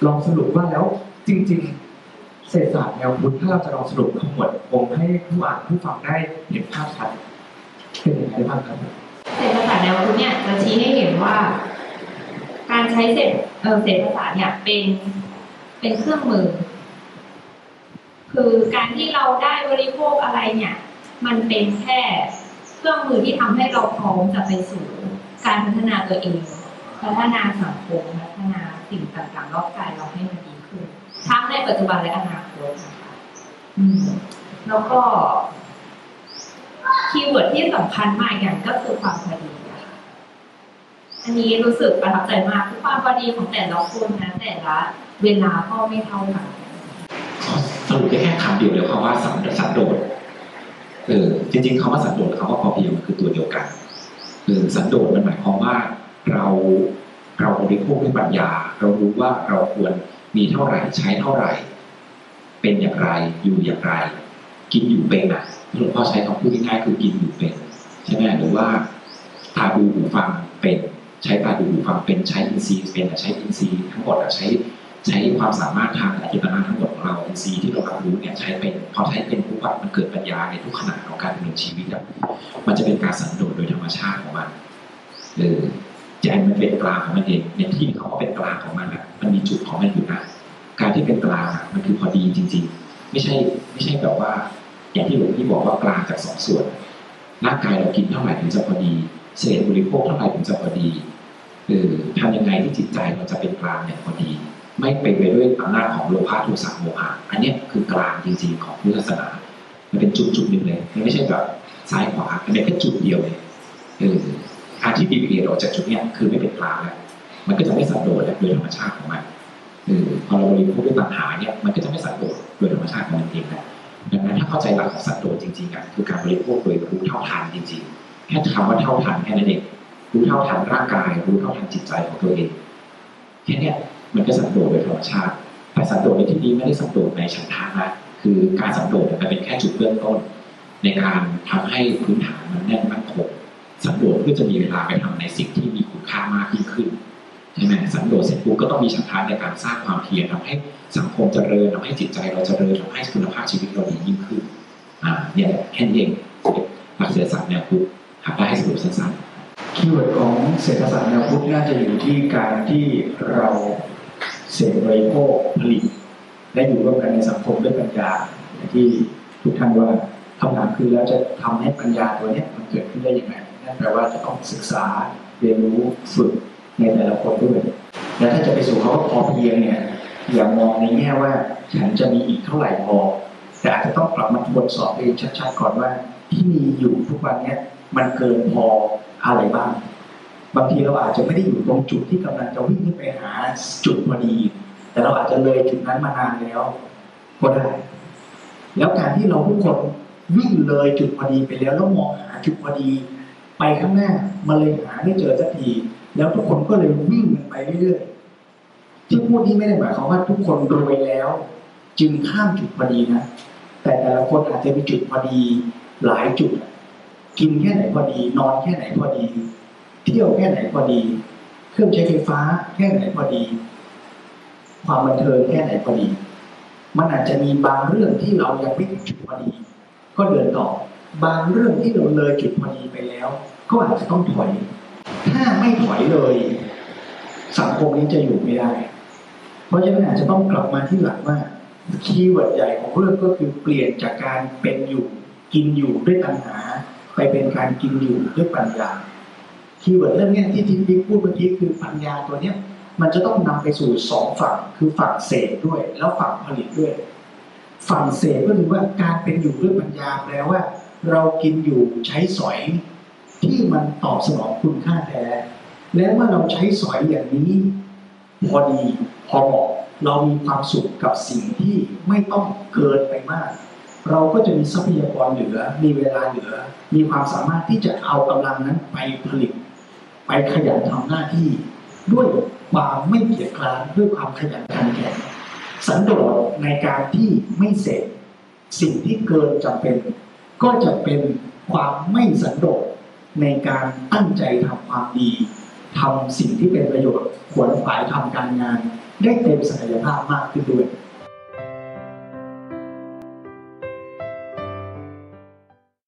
Speaker 1: ลองสรุปว่าแล้วจริง ๆ เศรษฐศาสตร์แนวพุทธถ้าเราจะลองสรุปทั้งหมดผมให้ผู้อ่านผู้ฟังได้เห็นภาพชัดเป็นยังไงบ้างครับ
Speaker 4: เศรษฐศาสตร์แนวพุทธเนี่ยจะชี้ให้เห็นว่า การใช้เศรษฐเออเศรษฐศาสตร์เนี่ยเป็นเป็นเครื่องมือ คือการที่เราได้บริโภคอะไรเนี่ย มันเป็นแค่เครื่องมือที่ทำให้เราพร้อมจะไปสู่การพัฒนาตัวเองพัฒนาสังคมพัฒนาสิ่งต่างๆรอบกายเราให้มันดี ทั้งในปัจจุบันและอนาคตนะคะแล้วก็ keyword ที่สำคัญมากอย่างก็คือความพอดีอะค่ะอันนี้รู้สึกประทับใจมากคือความพอดีของแต่ละคนนะแต่ละเวลาก็ไม่เท่ากัน
Speaker 2: สรุปแค่คำเดียวเลยครับว่าสันสันโดษเออจริงๆคำว่าสันโดษคำว่าพอเพียงมันคือตัวเดียวกันเออสันโดษมันหมายความว่าเราเราบริโภคด้วยปัญญา เรารู้ว่าเราควร มีเท่าไหร่ใช้เท่าไหร่ เป็นอย่างไรอยู่อย่างไร กินอยู่เป็นอะหลวงพ่อใช้คำพูดง่ายๆคือกินอยู่เป็นใช่ไหมหรือว่าตาดูหูฟังเป็นใช้ตาดูหูฟังเป็นใช้อินทรีย์เป็นใช้อินทรีย์ทั้งหมดอะใช้ใช้ความสามารถทางอจิตนาทั้งหมดของเราอินทรีย์ที่เรารับรู้เนี่ยใช้เป็นพอใช้เป็นปุ๊บอะมันเกิดปัญญาในทุกขณะของการดำเนินชีวิตอะมันจะเป็นการสันโดษโดยธรรมชาติของมันเออ ใจมันเป็นกลางของมันเองในที่เขาเป็นกลางของมันอะมันมีจุดของมันอยู่นะการที่เป็นกลางมันคือพอดีจริง ๆ ไม่ใช่ไม่ใช่แบบว่า อย่างที่หลวงพี่บอกว่ากลางจากสองส่วนร่างกายเรากินเท่าไหร่ถึงจะพอดี เศษบริโภคเท่าไหร่ถึงจะพอดีเออทำยังไงที่จิตใจเราจะเป็นกลางอย่างพอดี ไม่เป็นไปด้วยอำนาจของโลภะโทสะโมหะอันนี้คือกลางจริงๆของพุทธศาสนา มันเป็นจุดจุดๆหนึ่งเลยมันไม่ใช่แบบซ้ายขวามันเป็นแค่จุดเดียวเลยเออ การที่ปีเปลี่ยนออกจากจุดเนี้ยคือไม่เป็นกลางแล้วมันก็จะไม่สันโดษแล้วโดยธรรมชาติของมันออพอเราบริโภคด้วยตัณหาเนี่ยมันก็จะไม่สันโดษโดยธรรมชาติของมันเองแหละดังนั้นถ้าเข้าใจหลักของสันโดษจริงๆอะคือการบริโภคโดยรู้เท่าทันจริงๆ แค่คำว่าเท่าทันแค่นั้นเองรู้เท่าทันร่างกาย รู้เท่าทันจิตใจของตัวเองแค่นี้มันก็สันโดษโดยธรรมชาติ แต่สันโดษในที่นี้ไม่ได้สันโดษในฉันทานะคือการสันโดษมันเป็นแค่จุดเริ่มต้น ในการทำให้พื้นฐานมันแน่นมั่นคง สันโดษเพื่อจะมีเวลาไปทำในสิ่งที่มีคุณค่ามากยิ่งขึ้นใช่ไหมสันโดษเสร็จปุ๊บก็ต้องมีฉันทะในการสร้างความเพียรทำให้สังคมเจริญทำให้จิตใจเราเจริญทำให้คุณภาพชีวิตเราดียิ่งขึ้นอ่าเนี่ยแค่นี้เองหลักเศรษฐศาสตร์แนวพุทธหากได้ให้สรุปสั้นๆ
Speaker 1: keyword ของเศรษฐศาสตร์แนวพุทธน่าจะอยู่ที่การที่เราเสพบริโภคผลิตและอยู่ร่วมกันในสังคมด้วยปัญญาที่ทุกท่านว่าคำถามคือแล้วจะทำให้ปัญญาตัวนี้มันเกิดขึ้นได้ยังไง นั่นแปลว่าจะต้องศึกษาเรียนรู้ฝึกในแต่ละคนด้วย และถ้าจะไปสู่เขาพอเพียงเนี่ยอย่ามองในแง่ว่าฉันจะมีอีกเท่าไหร่พอแต่อาจจะต้องกลับมาทวนสอบเองชัดๆก่อนว่า ที่มีอยู่ทุกวันเนี้ยมันเกินพออะไรบ้าง บางทีเราอาจจะไม่ได้อยู่ตรงจุดที่กำลังจะวิ่งขึ้นไปหาจุดพอดี แต่เราอาจจะเลยจุดนั้นมานานแล้วก็ได้แล้วการที่เราทุกคนวิ่งเลยจุดพอดีไปแล้วแล้วมองหาจุดพอดี ไปข้างหน้ามันเลยหาไม่เจอสักที แล้วทุกคนก็เลยวิ่งกันไปเรื่อยๆที่พูดนี้ไม่ได้หมายความว่าทุกคนรวยแล้ว จึงข้ามจุดพอดีนะแต่แต่ละคนอาจจะมีจุดพอดีหลายจุด กินแค่ไหนพอดี นอนแค่ไหนพอดี เที่ยวแค่ไหนพอดี เครื่องใช้ไฟฟ้าแค่ไหนพอดี ความบันเทิงแค่ไหนพอดี มันอาจจะมีบางเรื่องที่เรายังไม่ถึงจุดพอดี ก็เดินต่อ บางเรื่องที่เราเลยจุดพอดีไปแล้ว ก็อาจจะต้องถอย ถ้าไม่ถอยเลย สังคมนี้จะอยู่ไม่ได้ เพราะฉะนั้นอาจจะต้องกลับมาที่หลักว่า keyword ใหญ่ของเรื่องก็คือเปลี่ยนจากการเป็นอยู่กินอยู่ด้วยตัณหา ไปเป็นการกินอยู่ด้วยปัญญา keyword เรื่องนี้ที่ทิมพิกพูดเมื่อกี้คือปัญญาตัวเนี้ยมันจะต้องนำไปสู่สองฝั่งคือฝั่งเสพด้วย แล้วฝั่งผลิตด้วย ฝั่งเสพก็คือว่าการเป็นอยู่ด้วยปัญญาแปลว่า เรากินอยู่ใช้สอยที่มันตอบสนองคุณค่าแท้ แล้วเมื่อเราใช้สอยอย่างนี้พอดีพอเหมาะเรามีความสุขกับสิ่งที่ไม่ต้องเกินไปมาก เราก็จะมีทรัพยากรเหลือ มีเวลาเหลือ มีความสามารถที่จะเอากำลังนั้นไปผลิต ไปขยันทำหน้าที่ ด้วยความไม่เกียจคร้านด้วยความขยันขันแข็งสันโดษในการที่ไม่เสพสิ่งที่เกินจำเป็น ก็จะเป็นความไม่สันโดษในการตั้งใจทำความดีทำสิ่งที่เป็นประโยชน์ขวนขวายทำการงาน ได้เต็มศักยภาพมากขึ้นด้วย